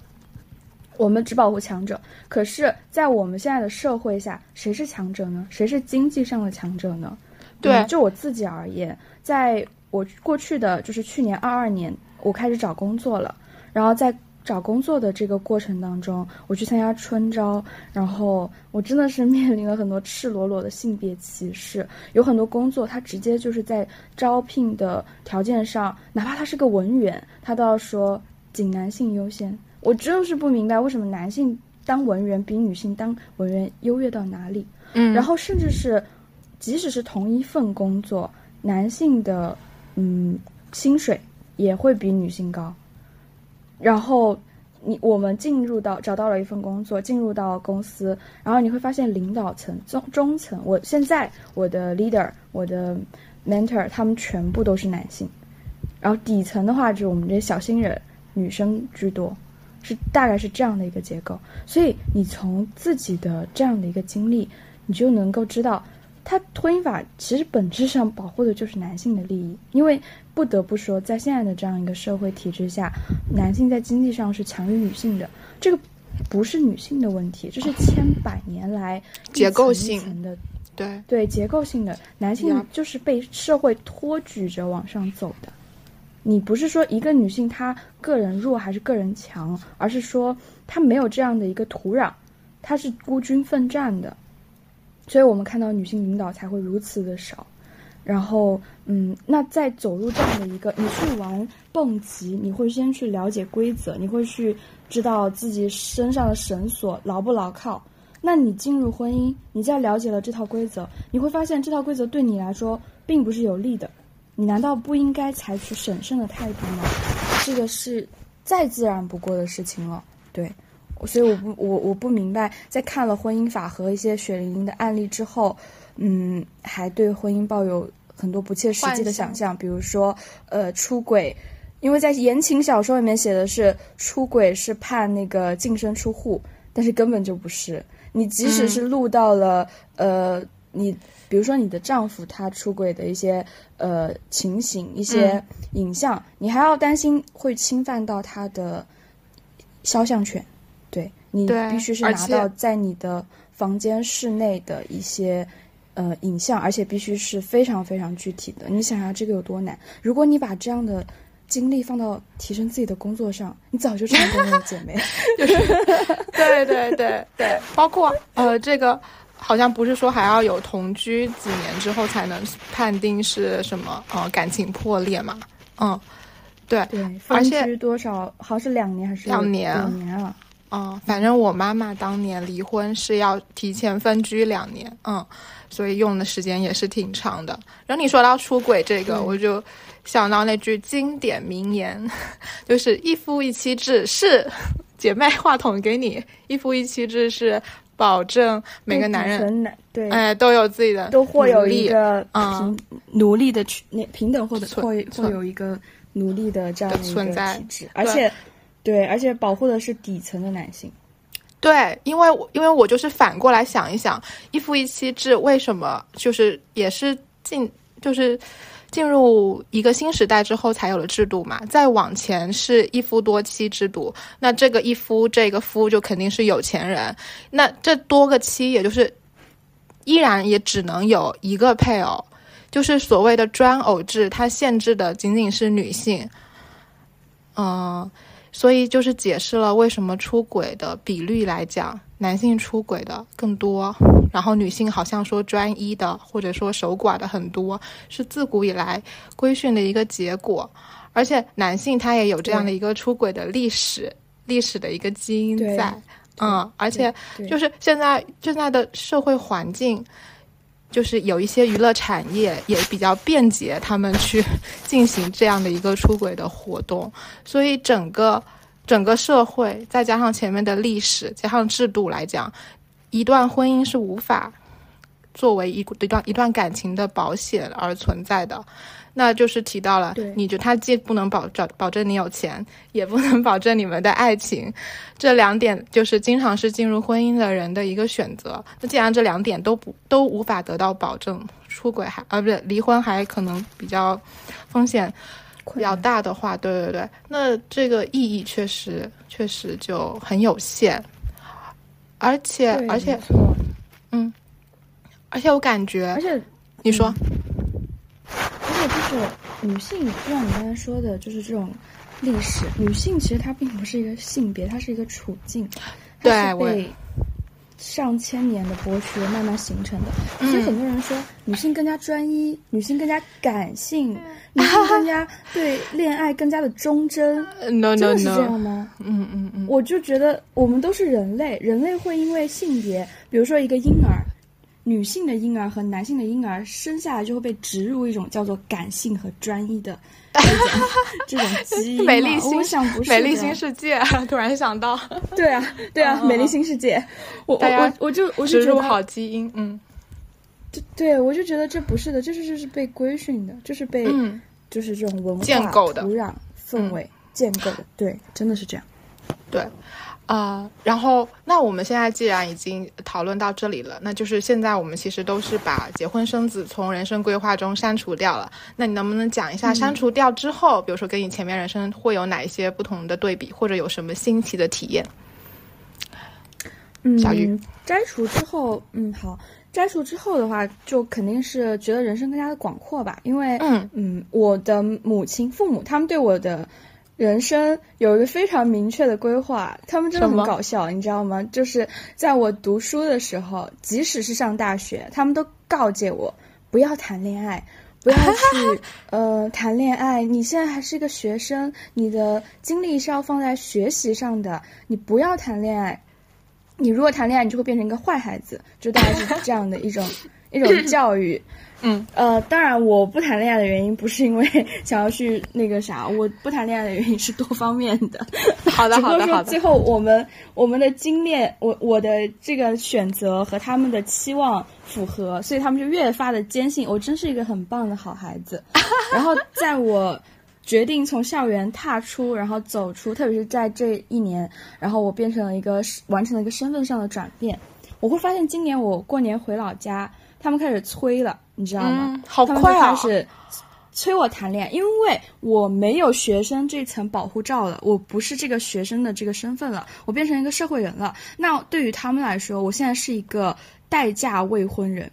我们只保护强者，可是，在我们现在的社会下，谁是强者呢？谁是经济上的强者呢？对，就我自己而言，在我过去的就是去年二二年，我开始找工作了。然后在找工作的这个过程当中，我去参加春招，然后我真的是面临了很多赤裸裸的性别歧视。有很多工作，他直接就是在招聘的条件上，哪怕他是个文员，他都要说仅男性优先。我就是不明白为什么男性当文员比女性当文员优越到哪里？嗯，然后甚至是，即使是同一份工作，男性的嗯薪水也会比女性高。然后你我们进入到找到了一份工作，进入到公司，然后你会发现领导层中中层，我现在我的 leader，我的 mentor，他们全部都是男性，然后底层的话就是我们这些小新人，女生居多。是大概是这样的一个结构，所以你从自己的这样的一个经历，你就能够知道，它婚姻法其实本质上保护的就是男性的利益。因为不得不说，在现在的这样一个社会体制下，男性在经济上是强于女性的。这个不是女性的问题，这是千百年来结构性的，对对结构性的男性就是被社会托举着往上走的。你不是说一个女性她个人弱还是个人强，而是说她没有这样的一个土壤，她是孤军奋战的，所以我们看到女性领导才会如此的少。然后，嗯，那在走入这样的一个，你去玩蹦极，你会先去了解规则，你会去知道自己身上的绳索牢不牢靠。那你进入婚姻，你在了解了这套规则，你会发现这套规则对你来说并不是有利的。你难道不应该采取审慎的态度吗？这个是再自然不过的事情了。对，所以我不我我不明白，在看了婚姻法和一些血淋淋的案例之后，嗯，还对婚姻抱有很多不切实际的想象，比如说呃出轨，因为在言情小说里面写的是出轨是判那个净身出户，但是根本就不是。你即使是录到了呃你。比如说你的丈夫他出轨的一些呃情形、一些影像，你还要担心会侵犯到他的肖像权，对你必须是拿到在你的房间室内的一些呃影像，而且必须是非常非常具体的。你想想这个有多难？如果你把这样的精力放到提升自己的工作上，你早就成功了，姐妹。就是对对对对，包括呃这个。好像不是说还要有同居几年之后才能判定是什么呃感情破裂嘛？嗯，对，对，分居多少？好像是两年还是两年？两年啊。嗯，反正我妈妈当年离婚是要提前分居两年，嗯，所以用的时间也是挺长的。然后你说到出轨这个，我就想到那句经典名言，就是一夫一妻制是 姐妹话筒给你，一夫一妻制是保证每个男人对哎都有自己的都会有一个平奴隶的那平等或者会会有一个奴隶的这样的存在体制，而且。对，而且保护的是底层的男性。对，因为因为我就是反过来想一想，一夫一妻制为什么就是也是进就是进入一个新时代之后才有了制度嘛？再往前是一夫多妻制度，那这个一夫这个夫就肯定是有钱人，那这多个妻也就是依然也只能有一个配偶，就是所谓的专偶制，它限制的仅仅是女性。嗯。所以就是解释了为什么出轨的比率来讲，男性出轨的更多，然后女性好像说专一的或者说守寡的很多，是自古以来规训的一个结果。而且男性他也有这样的一个出轨的历史，历史的一个基因在。嗯，而且就是现在现在的社会环境。就是有一些娱乐产业也比较便捷，他们去 进行这样的一个出轨的活动，所以整个整个社会再加上前面的历史加上制度来讲，一段婚姻是无法作为一一段一段感情的保险而存在的。那就是提到了，你就他既不能保保保证你有钱，也不能保证你们的爱情，这两点就是经常是进入婚姻的人的一个选择。那既然这两点都不都无法得到保证，出轨还啊不是离婚还可能比较风险比较大的话，对对对，那这个意义确实确实就很有限，而且而且嗯，而且我感觉，而且你说。而且就是女性，就像你刚才说的，就是这种历史，女性其实她并不是一个性别，她是一个处境，对，被上千年的剥削慢慢形成的。所以很多人说女性更加专一，女性更加感性，女性更加 对恋爱更加的忠贞。No No No，是这样吗？嗯嗯嗯，我就觉得我们都是人类，人类会因为性别，比如说一个婴儿。女性的婴儿和男性的婴儿生下来就会被植入一种叫做感性和专一的 这种基因。美丽新想不是美丽新世界，突然想到，对啊，对啊，美丽新世界，我我我就我就植入好基因，嗯，对对，我就觉得这不是的，这是就是被规训的，就是被就是这种文化建构的。土壤氛围建构的，对，真的是这样，对。啊，然后那我们现在既然已经讨论到这里了，那就是现在我们其实都是把结婚生子从人生规划中删除掉了。那你能不能讲一下删除掉之后，比如说跟你前面人生会有哪一些不同的对比，或者有什么新奇的体验？嗯，小玉，摘除之后，嗯，好，摘除之后的话，就肯定是觉得人生更加的广阔吧，因为，嗯嗯，我的母亲、父母他们对我的。人生有一个非常明确的规划，他们真的很搞笑，你知道吗？就是在我读书的时候，即使是上大学，他们都告诫我不要谈恋爱，不要去 呃谈恋爱。你现在还是一个学生，你的精力是要放在学习上的，你不要谈恋爱。你如果谈恋爱，你就会变成一个坏孩子，就大概是这样的一种 一种教育。嗯，呃，当然，我不谈恋爱的原因不是因为 想要去那个啥，我不谈恋爱的原因是多方面的。好的，好的，好的。最后，我们我们的经验，我我的这个选择和他们的期望符合，所以他们就越发的坚信我真是一个很棒的好孩子。然后，在我决定从校园踏出，然后走出，特别是在这一年，然后我变成了一个完成了一个身份上的转变，我会发现今年我过年回老家。他们开始催了，你知道吗？好快啊！开始催我谈恋爱，因为我没有学生这层保护罩了，我不是这个学生的这个身份了，我变成一个社会人了。那对于他们来说，我现在是一个待嫁未婚人，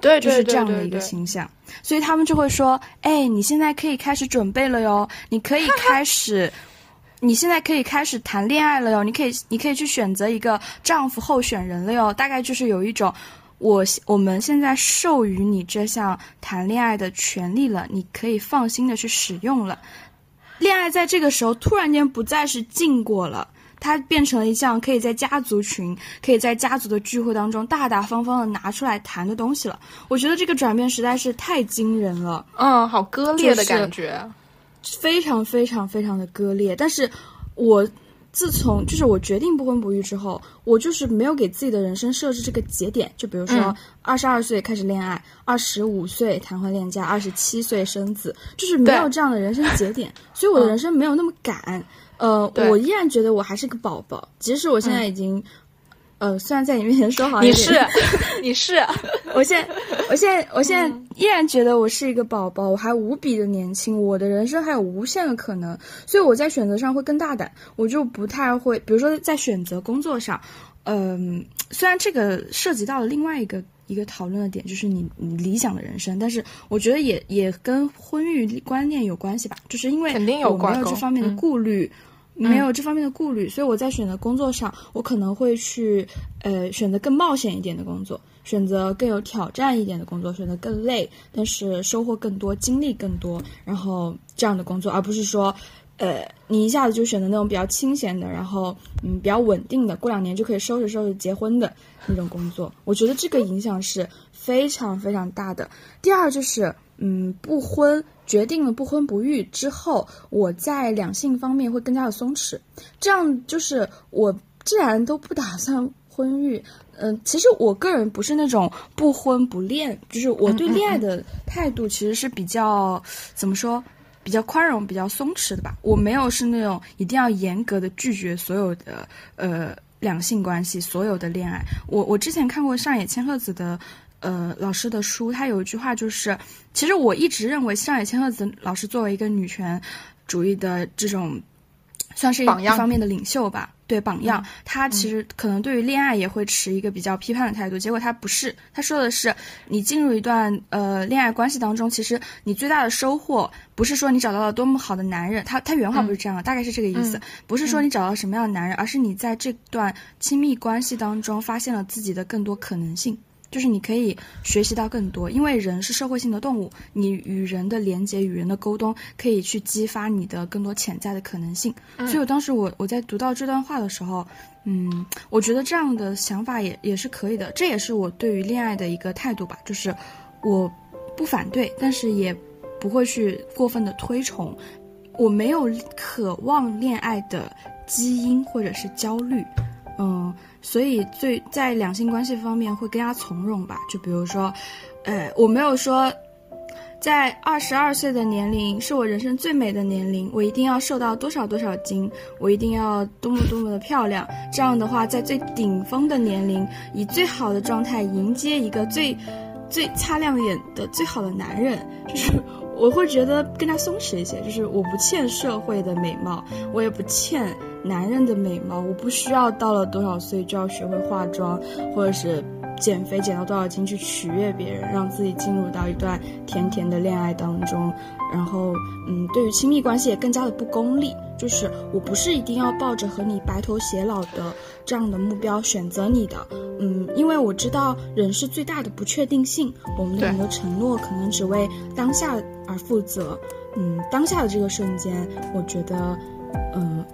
对，就是这样的一个形象。所以他们就会说：“哎，你现在可以开始准备了哟，你可以开始，你现在可以开始谈恋爱了哟，你可以，你可以去选择一个丈夫候选人了哟。”大概就是有一种。我我们现在授予你这项谈恋爱的权利了，你可以放心的去使用了。恋爱在这个时候突然间不再是禁果了，它变成了一项可以在家族群、可以在家族的聚会当中大大方方的拿出来谈的东西了。我觉得这个转变实在是太惊人了，嗯，好割裂的感觉，非常非常非常的割裂。但是我。自从就是我决定不婚不育之后，我就是没有给自己的人生设置这个节点。就比如说，二十二岁开始恋爱，二十五岁谈婚恋嫁，二十七岁生子，就是没有这样的人生节点。所以我的人生没有那么赶。呃，我依然觉得我还是个宝宝，即使我现在已经。呃，虽然在你面前说好，你是，你是，我现在，我现在，我现在依然觉得我是一个宝宝，我还无比的年轻，我的人生还有无限的可能，所以我在选择上会更大胆，我就不太会，比如说在选择工作上，嗯，虽然这个涉及到了另外一个一个讨论的点，就是你你理想的人生，但是我觉得也也跟婚育观念有关系吧，就是因为肯定有没有这方面的顾虑。没有这方面的顾虑，所以我在选择工作上，我可能会去，呃，选择更冒险一点的工作，选择更有挑战一点的工作，选择更累，但是收获更多，经历更多，然后这样的工作，而不是说，呃，你一下子就选择那种比较清闲的，然后嗯比较稳定的，过两年就可以收拾收拾结婚的那种工作。我觉得这个影响是非常非常大的。第二就是，嗯，不婚。决定了不婚不育之后，我在两性方面会更加的松弛，这样就是我既然都不打算婚育，嗯，其实我个人不是那种不婚不恋，就是我对恋爱的态度其实是比较怎么说，比较宽容、比较松弛的吧。我没有是那种一定要严格的拒绝所有的呃两性关系、所有的恋爱。我我之前看过上野千鹤子的。呃，老师的书，他有一句话就是，其实我一直认为上野千鹤子老师作为一个女权主义的这种，算是一方面的领袖吧，对榜样，他其实可能对于恋爱也会持一个比较批判的态度。结果他不是，他说的是，你进入一段呃恋爱关系当中，其实你最大的收获不是说你找到了多么好的男人，他他原话不是这样的，大概是这个意思，不是说你找到什么样的男人，而是你在这段亲密关系当中发现了自己的更多可能性。就是你可以学习到更多，因为人是社会性的动物，你与人的连接、与人的沟通，可以去激发你的更多潜在的可能性。所以我当时我我在读到这段话的时候，嗯，我觉得这样的想法也也是可以的，这也是我对于恋爱的一个态度吧，就是我不反对，但是也不会去过分的推崇，我没有渴望恋爱的基因或者是焦虑，嗯。所以，最在两性关系方面会更加从容吧。就比如说，呃，我没有说，在二十二岁的年龄是我人生最美的年龄，我一定要瘦到多少多少斤，我一定要多么多么的漂亮。这样的话，在最顶峰的年龄，以最好的状态迎接一个最最擦亮眼的最好的男人，就是我会觉得更加松弛一些。就是我不欠社会的美貌，我也不欠。男人的美貌，我不需要到了多少岁就要学会化妆，或者是减肥减到多少斤去取悦别人，让自己进入到一段甜甜的恋爱当中。然后，嗯，对于亲密关系也更加的不功利，就是我不是一定要抱着和你白头偕老的这样的目标选择你的，嗯，因为我知道人是最大的不确定性，我们的很多承诺可能只为当下而负责，嗯，当下的这个瞬间，我觉得，嗯。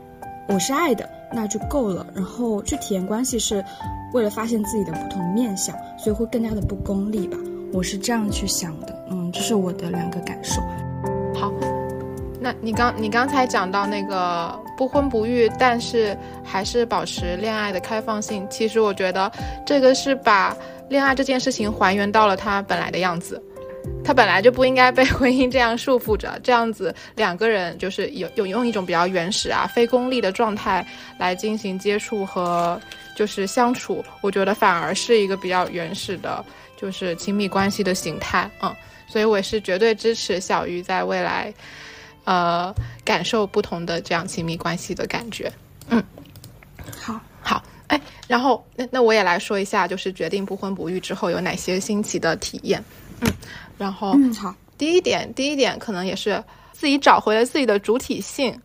我是爱的，那就够了。然后去体验关系是为了发现自己的不同面相，所以会更加的不功利吧。我是这样去想的，嗯，这是我的两个感受。好，那你刚你刚才讲到那个不婚不育，但是还是保持恋爱的开放性，其实我觉得这个是把恋爱这件事情还原到了它本来的样子。他本来就不应该被婚姻这样束缚着，这样子两个人就是有有用一种比较原始啊、非功利的状态来进行接触和就是相处，我觉得反而是一个比较原始的，就是亲密关系的形态。嗯，所以我是绝对支持小鱼在未来，呃，感受不同的这样亲密关系的感觉。嗯，好，好，哎，然后那那我也来说一下，就是决定不婚不育之后有哪些新奇的体验。嗯。然后，嗯，好。第一点，第一点可能也是自己找回了自己的主体性，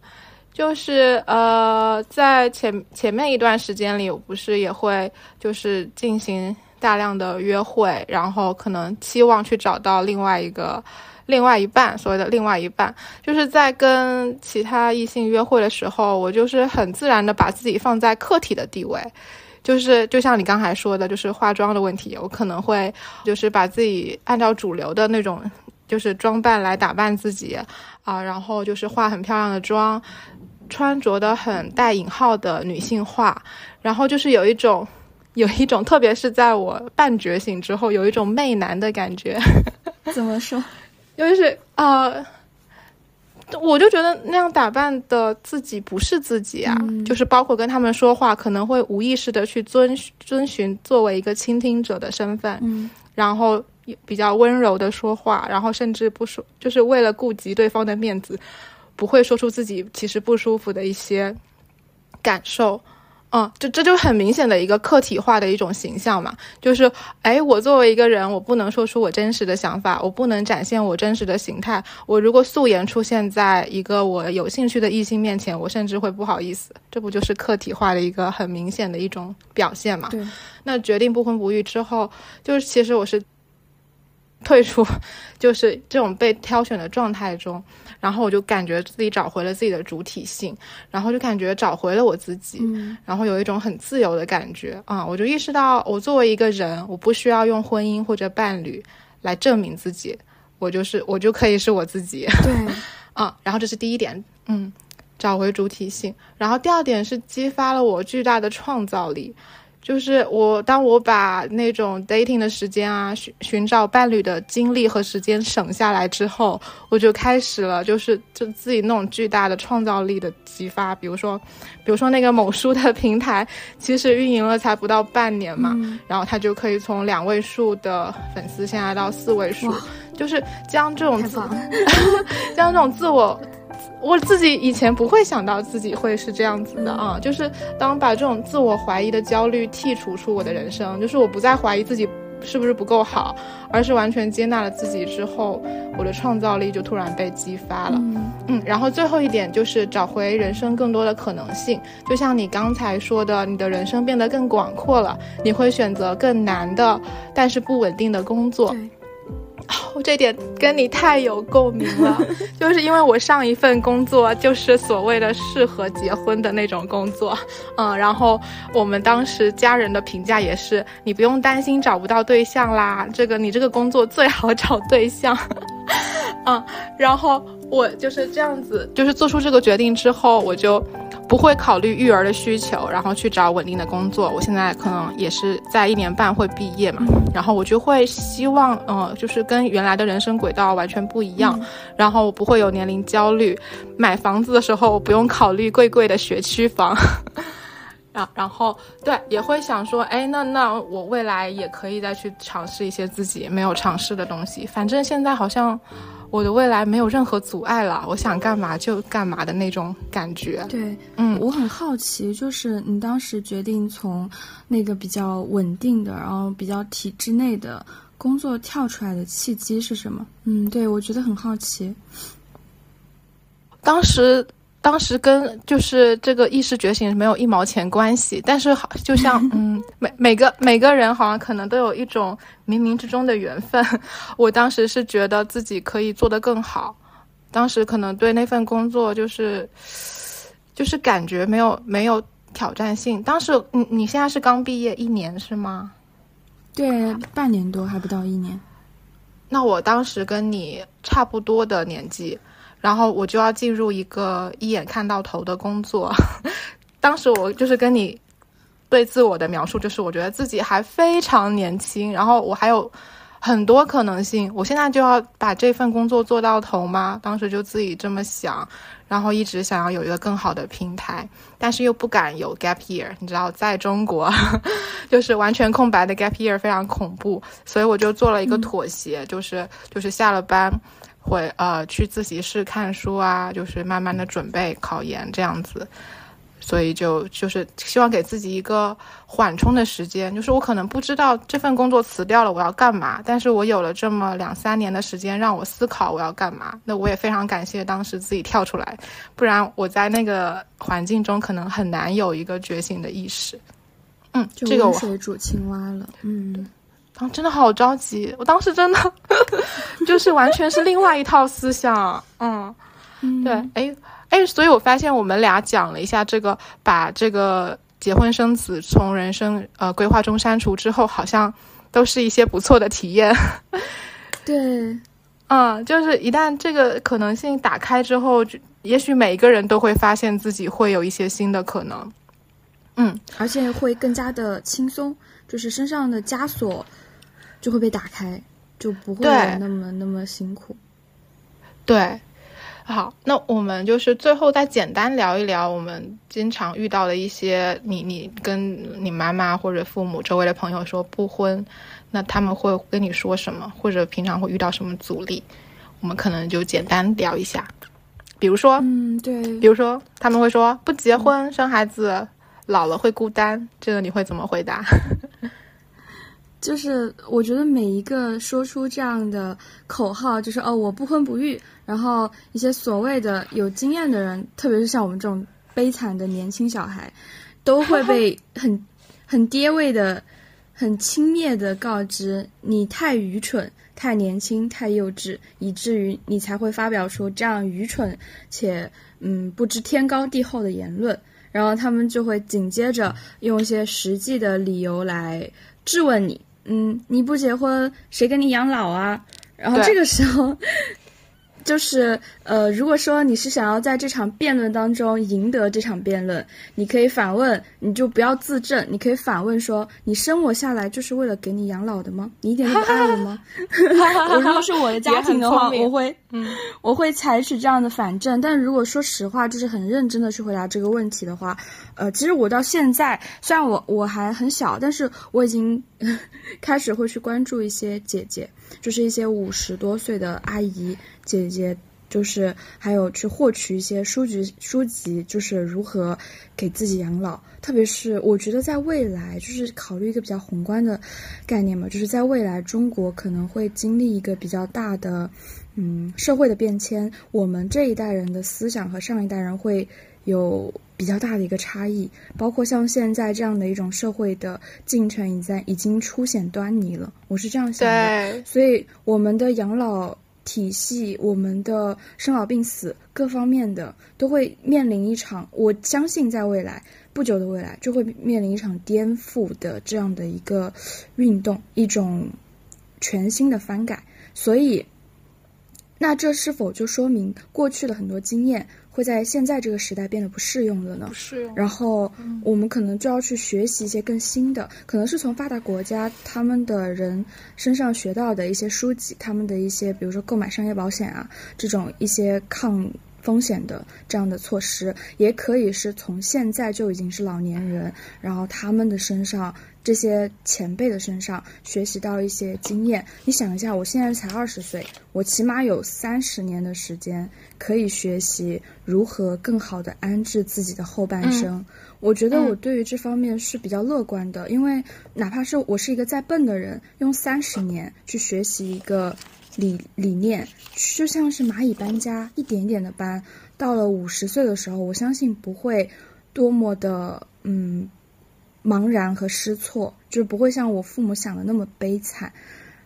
就是呃，在前前面一段时间里，我不是也会就是进行大量的约会，然后可能期望去找到另外一个另外一半，所谓的另外一半，就是在跟其他异性约会的时候，我就是很自然的把自己放在客体的地位。就是就像你刚才说的，就是化妆的问题，我可能会就是把自己按照主流的那种就是装扮来打扮自己啊，然后就是化很漂亮的妆，穿着的很带引号的女性化，然后就是有一种 有一种，特别是在我半觉醒之后，有一种媚男的感觉。怎么说？就是呃。我就觉得那样打扮的自己不是自己啊，就是包括跟他们说话，可能会无意识的去遵遵循作为一个倾听者的身份，嗯，然后比较温柔的说话，然后甚至不说，就是为了顾及对方的面子，不会说出自己其实不舒服的一些感受。嗯，这这就很明显的一个客体化的一种形象嘛，就是，哎，我作为一个人，我不能说出我真实的想法，我不能展现我真实的形态。我如果素颜出现在一个我有兴趣的异性面前，我甚至会不好意思。这不就是客体化的一个很明显的一种表现嘛？对。那决定不婚不育之后，就是其实我是退出，就是这种被挑选的状态中。然后我就感觉自己找回了自己的主体性，然后就感觉找回了我自己，然后有一种很自由的感觉啊！我就意识到，我作为一个人，我不需要用婚姻或者伴侣来证明自己，我就是我就可以是我自己。对，啊，然后这是第一点，嗯，找回主体性。然后第二点是激发了我巨大的创造力。就是我，当我把那种 dating 的时间啊，寻寻找伴侣的精力和时间省下来之后，我就开始了，就是就自己那种巨大的创造力的激发。比如说，比如说那个某书的平台，其实运营了才不到半年嘛，然后它就可以从两位数的粉丝现在到四位数，就是将这种自 将这种自我。我自己以前不会想到自己会是这样子的啊，就是当把这种自我怀疑的焦虑剔除出我的人生，就是我不再怀疑自己是不是不够好，而是完全接纳了自己之后，我的创造力就突然被激发了。嗯，然后最后一点就是找回人生更多的可能性，就像你刚才说的，你的人生变得更广阔了，你会选择更难的但是不稳定的工作。我这点跟你太有共鸣了，就是因为我上一份工作就是所谓的适合结婚的那种工作，嗯，然后我们当时家人的评价也是，你不用担心找不到对象啦，这个你这个工作最好找对象，嗯，然后我就是这样子，就是做出这个决定之后，我就。不会考虑育儿的需求，然后去找稳定的工作。我现在可能也是在一年半会毕业嘛，然后我就会希望，嗯，就是跟原来的人生轨道完全不一样，然后我不会有年龄焦虑，买房子的时候不用考虑贵贵的学区房，然然后对，也会想说，哎，那那我未来也可以再去尝试一些自己没有尝试的东西，反正现在好像。我的未来没有任何阻碍了，我想干嘛就干嘛的那种感觉。对，嗯，我很好奇，就是你当时决定从那个比较稳定的，然后比较体制内的工作跳出来的契机是什么？嗯，对我觉得很好奇。当时。当时跟就是这个意识觉醒没有一毛钱关系，但是好就像 嗯每每个每个人好像可能都有一种冥冥之中的缘分。我当时是觉得自己可以做得更好，当时可能对那份工作就是就是感觉没有没有挑战性。当时你你现在是刚毕业一年是吗？对，半年多还不到一年。那我当时跟你差不多的年纪。然后我就要进入一个一眼看到头的工作，当时我就是跟你对自我的描述，就是我觉得自己还非常年轻，然后我还有很多可能性。我现在就要把这份工作做到头吗？当时就自己这么想，然后一直想要有一个更好的平台，但是又不敢有 gap year。你知道，在中国 就是完全空白的 gap year 非常恐怖，所以我就做了一个妥协，就是就是下了班。会呃去自习室看书啊，就是慢慢的准备考研这样子，所以就就是希望给自己一个缓冲的时间。就是我可能不知道这份工作辞掉了我要干嘛，但是我有了这么两三年的时间让我思考我要干嘛。那我也非常感谢当时自己跳出来，不然我在那个环境中可能很难有一个觉醒的意识。嗯，这个我水煮青蛙了。嗯，当真的好着急，我当时真的 就是完全是另外一套思想。嗯，嗯对，哎哎，所以我发现我们俩讲了一下这个，把这个结婚生子从人生呃规划中删除之后，好像都是一些不错的体验。对，嗯，就是一旦这个可能性打开之后，就也许每一个人都会发现自己会有一些新的可能。嗯，而且会更加的轻松，就是身上的枷锁就会被打开，就不会那么那么辛苦。对。好，那我们就是最后再简单聊一聊我们经常遇到的一些你你跟你妈妈或者父母周围的朋友说不婚，那他们会跟你说什么，或者平常会遇到什么阻力？我们可能就简单聊一下，比如说，嗯，对比，如说他们会说不结婚生孩子，老了会孤单，这个你会怎么回答？就是我觉得每一个说出这样的口号，就是哦我不婚不育，然后一些所谓的有经验的人，特别是像我们这种悲惨的年轻小孩，都会被 很很爹味的、很轻蔑的告知你太愚蠢、太年轻、太幼稚，以至于你才会发表出这样愚蠢且嗯不知天高地厚的言论。然后他们就会紧接着用一些实际的理由来质问你，嗯，你不结婚，谁给你养老啊？然后这个时候，就是呃，如果说你是想要在这场辩论当中赢得这场辩论，你可以反问，你就不要自证，你可以反问说，你生我下来就是为了给你养老的吗？你一点都不爱我吗？我 如果是我的家庭的话，我会嗯，我会采取这样的反证，但如果说实话，就是很认真的去回答这个问题的话，呃，其实我到现在，虽然我我还很小，但是我已经 开始会去关注一些姐姐，就是一些五十多岁的阿姨姐姐，就是还有去获取一些书籍书籍，就是如何给自己养老。特别是我觉得在未来，就是考虑一个比较宏观的概念嘛，就是在未来中国可能会经历一个比较大的。嗯，社会的变迁，我们这一代人的思想和上一代人会有比较大的一个差异，包括像现在这样的一种社会的进程，已在已经初显端倪了。我是这样想的，所以我们的养老体系、我们的生老病死各方面的都会面临一场，我相信在未来不久的未来就会面临一场颠覆的这样的一个运动，一种全新的翻改，所以。那这是否就说明过去的很多经验会在现在这个时代变得不适用了呢不？适用，然后我们可能就要去学习一些更新的，可能是从发达国家他们的人身上学到的一些书籍，他们的一些比如说购买商业保险啊这种一些抗风险的这样的措施，也可以是从现在就已经是老年人，然后他们的身上这些前辈的身上学习到一些经验。你想一下，我现在才二十岁，我起码有三十年的时间可以学习如何更好的安置自己的后半生。我觉得我对于这方面是比较乐观的，因为哪怕是我是一个再笨的人，用三十年去学习一个理理念，就像是蚂蚁搬家，一点一点的搬，到了五十岁的时候，我相信不会多么的嗯茫然和失措，就是不会像我父母想的那么悲惨。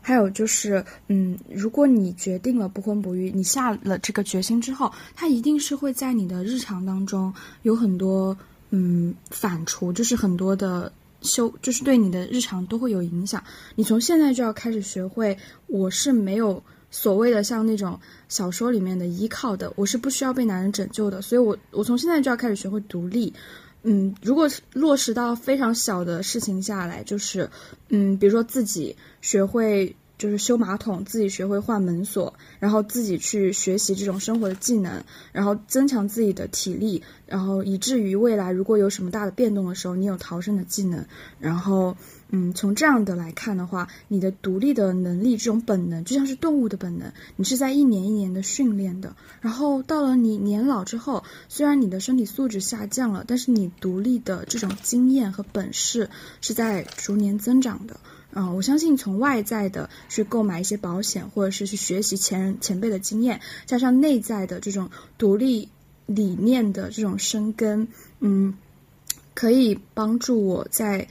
还有就是，嗯，如果你决定了不婚不育，你下了这个决心之后，它一定是会在你的日常当中有很多嗯反刍，就是很多的修，就是对你的日常都会有影响。你从现在就要开始学会，我是没有所谓的像那种小说里面的依靠的，我是不需要被男人拯救的，所以我我从现在就要开始学会独立。嗯，如果落实到非常小的事情下来，就是，嗯，比如说自己学会就是修马桶，自己学会换门锁，然后自己去学习这种生活的技能，然后增强自己的体力，然后以至于未来如果有什么大的变动的时候，你有逃生的技能，然后。嗯，从这样的来看的话，你的独立的能力，这种本能就像是动物的本能，你是在一年一年的训练的。然后到了你年老之后，虽然你的身体素质下降了，但是你独立的这种经验和本事是在逐年增长的。嗯，我相信从外在的去购买一些保险，或者是去学习前前辈的经验，加上内在的这种独立理念的这种生根，嗯，可以帮助我在。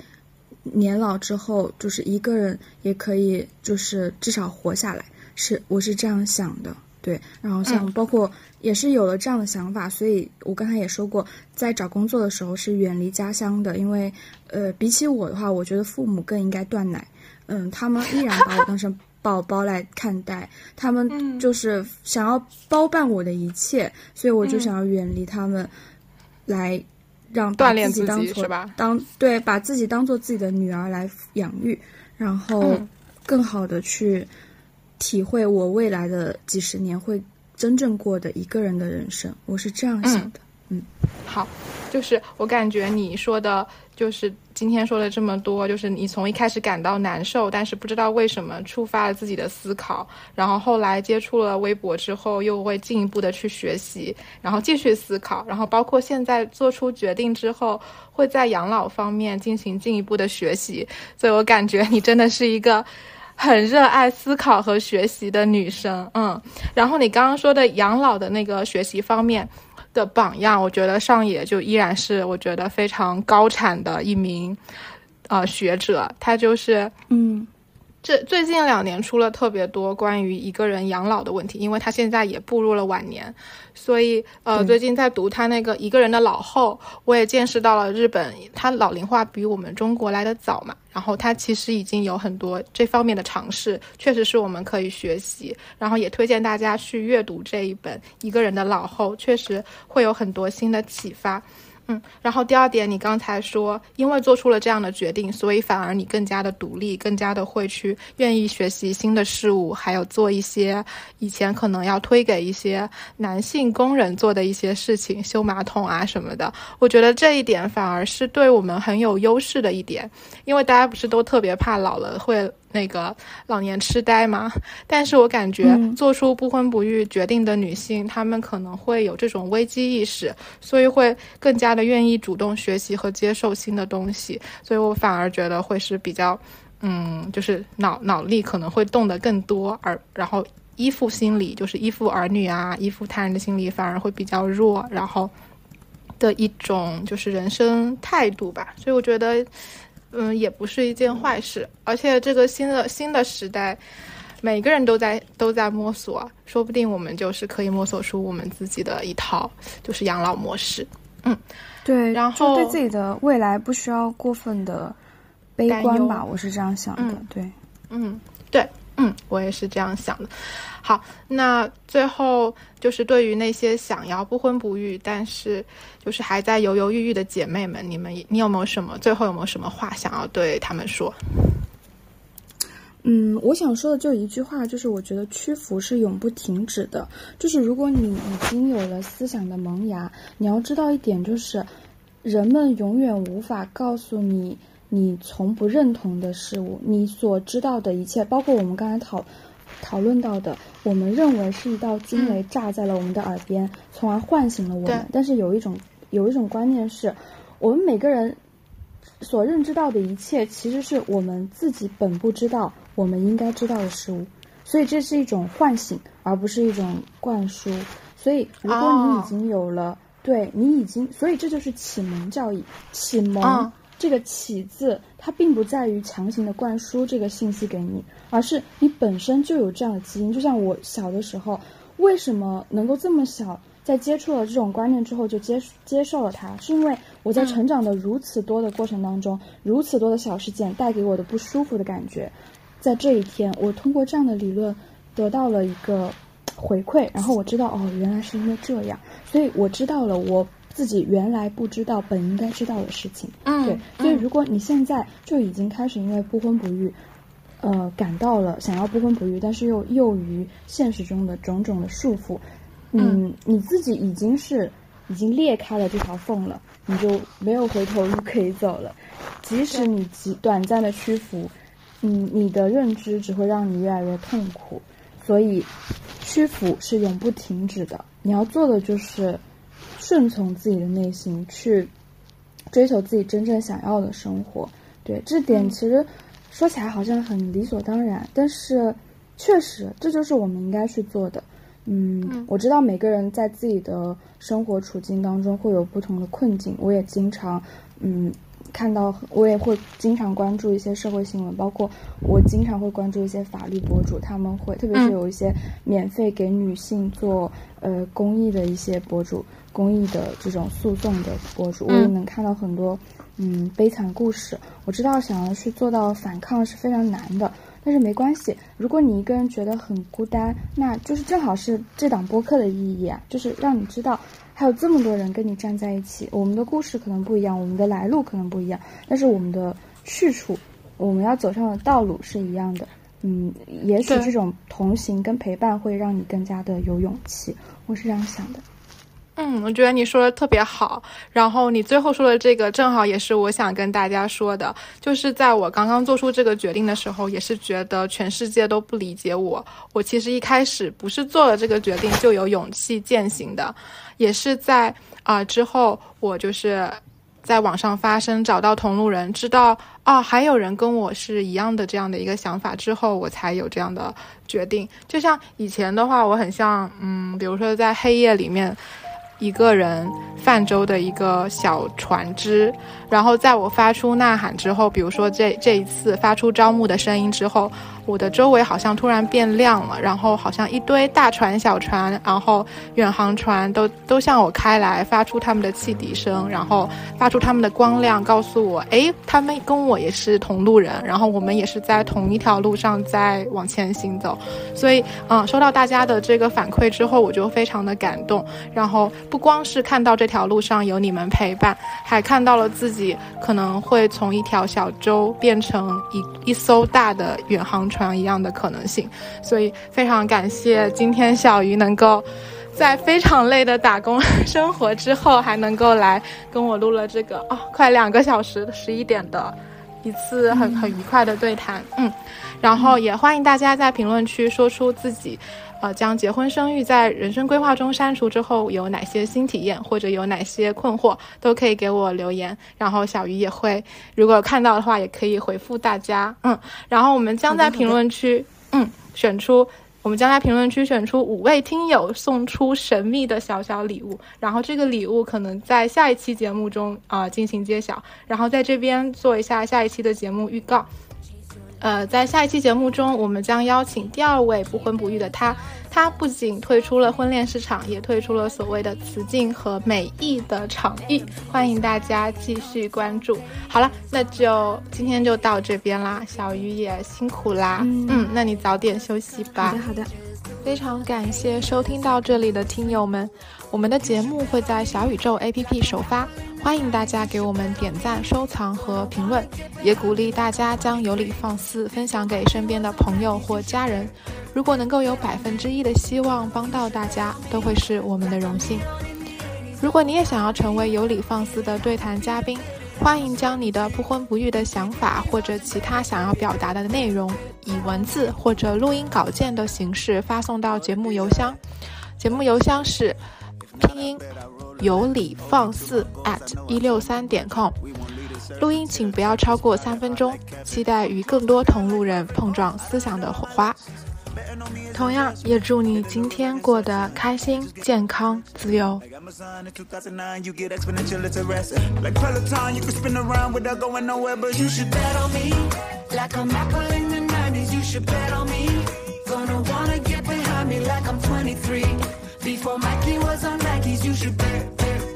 年老之后，就是一个人也可以，就是至少活下来，是我是这样想的。对，然后像包括也是有了这样的想法，所以我刚才也说过，在找工作的时候是远离家乡的，因为呃，比起我的话，我觉得父母更应该断奶，嗯，他们依然把我当成 宝宝来看待，他们就是想要包办我的一切，所以我就想要远离他们，来让锻炼自己是吧？当对，把自己当做自己的女儿来养育，然后更好的去。体会我未来的几十年会真正过的一个人的人生，我是这样想的。嗯，好，就是我感觉你说的，就是今天说了这么多，就是你从一开始感到难受，但是不知道为什么触发了自己的思考，然后后来接触了微博之后，又会进一步的去学习，然后继续思考，然后包括现在做出决定之后，会在养老方面进行进一步的学习，所以我感觉你真的是一个。很热爱思考和学习的女生，嗯，然后你刚刚说的养老的那个学习方面的榜样，我觉得上野就依然是我觉得非常高产的一名，呃，学者，他就是，嗯。这最近两年出了特别多关于一个人养老的问题，因为他现在也步入了晚年，所以呃，最近在读他那个一个人的老后，我也见识到了日本，他老龄化比我们中国来的早嘛，然后他其实已经有很多这方面的尝试，确实是我们可以学习，然后也推荐大家去阅读这一本一个人的老后，确实会有很多新的启发。嗯，然后第二点，你刚才说，因为做出了这样的决定，所以反而你更加的独立，更加的会去愿意学习新的事物，还有做一些以前可能要推给一些男性工人做的一些事情，修马桶啊什么的。我觉得这一点反而是对我们很有优势的一点，因为大家不是都特别怕老了会。那个老年痴呆嘛？但是我感觉做出不婚不育决定的女性，她们可能会有这种危机意识，所以会更加的愿意主动学习和接受新的东西。所以我反而觉得会是比较，嗯，就是脑脑力可能会动得更多，而然后依附心理，就是依附儿女啊，依附他人的心理反而会比较弱，然后的一种就是人生态度吧。所以我觉得。嗯，也不是一件坏事，而且这个新的新的时代，每个人都在都在摸索，说不定我们就是可以摸索出我们自己的一套，就是养老模式。嗯，对，然后对自己的未来不需要过分的悲观吧，我是这样想的。对，嗯，对。嗯，我也是这样想的。好，那最后就是对于那些想要不婚不育，但是就是还在犹犹豫豫的姐妹们，你们你有没有什么最后有没有什么话想要对他们说？嗯，我想说的就一句话，就是我觉得屈服是永不停止的。就是如果你已经有了思想的萌芽，你要知道一点，就是人们永远无法告诉你。你从不认同的事物，你所知道的一切，包括我们刚才讨讨论到的，我们认为是一道惊雷炸在了我们的耳边，从而唤醒了我们。但是有一种有一种观念是，我们每个人所认知到的一切，其实是我们自己本不知道我们应该知道的事物。所以这是一种唤醒，而不是一种灌输。所以如果你已经有了，对你已经，所以这就是启蒙教育，启蒙。这个“启”字，它并不在于强行的灌输这个信息给你，而是你本身就有这样的基因。就像我小的时候，为什么能够这么小，在接触了这种观念之后就接接受了它，是因为我在成长的如此多的过程当中，如此多的小事件带给我的不舒服的感觉，在这一天，我通过这样的理论得到了一个回馈，然后我知道，哦，原来是因为这样，所以我知道了我。自己原来不知道本应该知道的事情，嗯，对，所以如果你现在就已经开始因为不婚不育，呃，感到了想要不婚不育，但是又囿于现实中的种种的束缚，嗯，你自己已经是已经裂开了这条缝了，你就没有回头路可以走了。即使你极短暂的屈服，嗯，你的认知只会让你越来越痛苦。所以，屈服是永不停止的。你要做的就是。顺从自己的内心，去追求自己真正想要的生活。对这点，其实说起来好像很理所当然，但是确实这就是我们应该去做的。嗯，我知道每个人在自己的生活处境当中会有不同的困境，我也经常嗯看到，我也会经常关注一些社会新闻，包括我经常会关注一些法律博主，他们会特别是有一些免费给女性做呃公益的一些博主，公益的这种诉讼的博主，我也能看到很多嗯悲惨故事。我知道想要去做到反抗是非常难的。但是没关系，如果你一个人觉得很孤单，那就是正好是这档播客的意义啊，就是让你知道还有这么多人跟你站在一起。我们的故事可能不一样，我们的来路可能不一样，但是我们的去处，我们要走上的道路是一样的。嗯，也许这种同行跟陪伴会让你更加的有勇气，我是这样想的。嗯，我觉得你说的特别好。然后你最后说的这个，正好也是我想跟大家说的，就是在我刚刚做出这个决定的时候，也是觉得全世界都不理解我。我其实一开始不是做了这个决定就有勇气践行的，也是在啊之后，我就是在网上发声，找到同路人，知道啊还有人跟我是一样的这样的一个想法之后，我才有这样的决定。就像以前的话，我很像嗯，比如说在黑夜里面。一个人泛舟的一个小船只，然后在我发出呐喊之后，比如说这这一次发出招募的声音之后。我的周围好像突然变亮了，然后好像一堆大船、小船，然后远航船都都向我开来，发出他们的汽笛声，然后发出他们的光亮，告诉我，哎，他们跟我也是同路人，然后我们也是在同一条路上在往前行走。所以，嗯，收到大家的这个反馈之后，我就非常的感动。然后不光是看到这条路上有你们陪伴，还看到了自己可能会从一条小舟变成一一艘大的远航。船一样的可能性，所以非常感谢今天小鱼能够在非常累的打工生活之后，还能够来跟我录了这个哦，快两个小时十一点的一次很很愉快的对谈，嗯，然后也欢迎大家在评论区说出自己。呃，将结婚生育在人生规划中删除之后，有哪些新体验或者有哪些困惑，都可以给我留言。然后小鱼也会，如果看到的话，也可以回复大家。嗯，然后我们将在评论区，嗯，选出，我们将在评论区选出五位听友，送出神秘的小小礼物。然后这个礼物可能在下一期节目中啊进行揭晓。然后在这边做一下下一期的节目预告。呃，在下一期节目中，我们将邀请第二位不婚不育的他。他不仅退出了婚恋市场，也退出了所谓的雌竞和美意的场域。欢迎大家继续关注。好了，那就今天就到这边啦。小鱼也辛苦啦，嗯，那你早点休息吧。好的，好的。非常感谢收听到这里的听友们，我们的节目会在小宇宙 APP 首发。欢迎大家给我们点赞、收藏和评论，也鼓励大家将有理放肆分享给身边的朋友或家人。如果能够有百分之一的希望帮到大家，都会是我们的荣幸。如果你也想要成为有理放肆的对谈嘉宾，欢迎将你的不婚不育的想法或者其他想要表达的内容，以文字或者录音稿件的形式发送到节目邮箱。节目邮箱是拼音。有理放肆 at 一六三点 com，录音请不要超过三分钟，期待与更多同路人碰撞思想的火花。同样也祝你今天过得开心、健康、自由。Before Mikey was on Nikes, you should bet.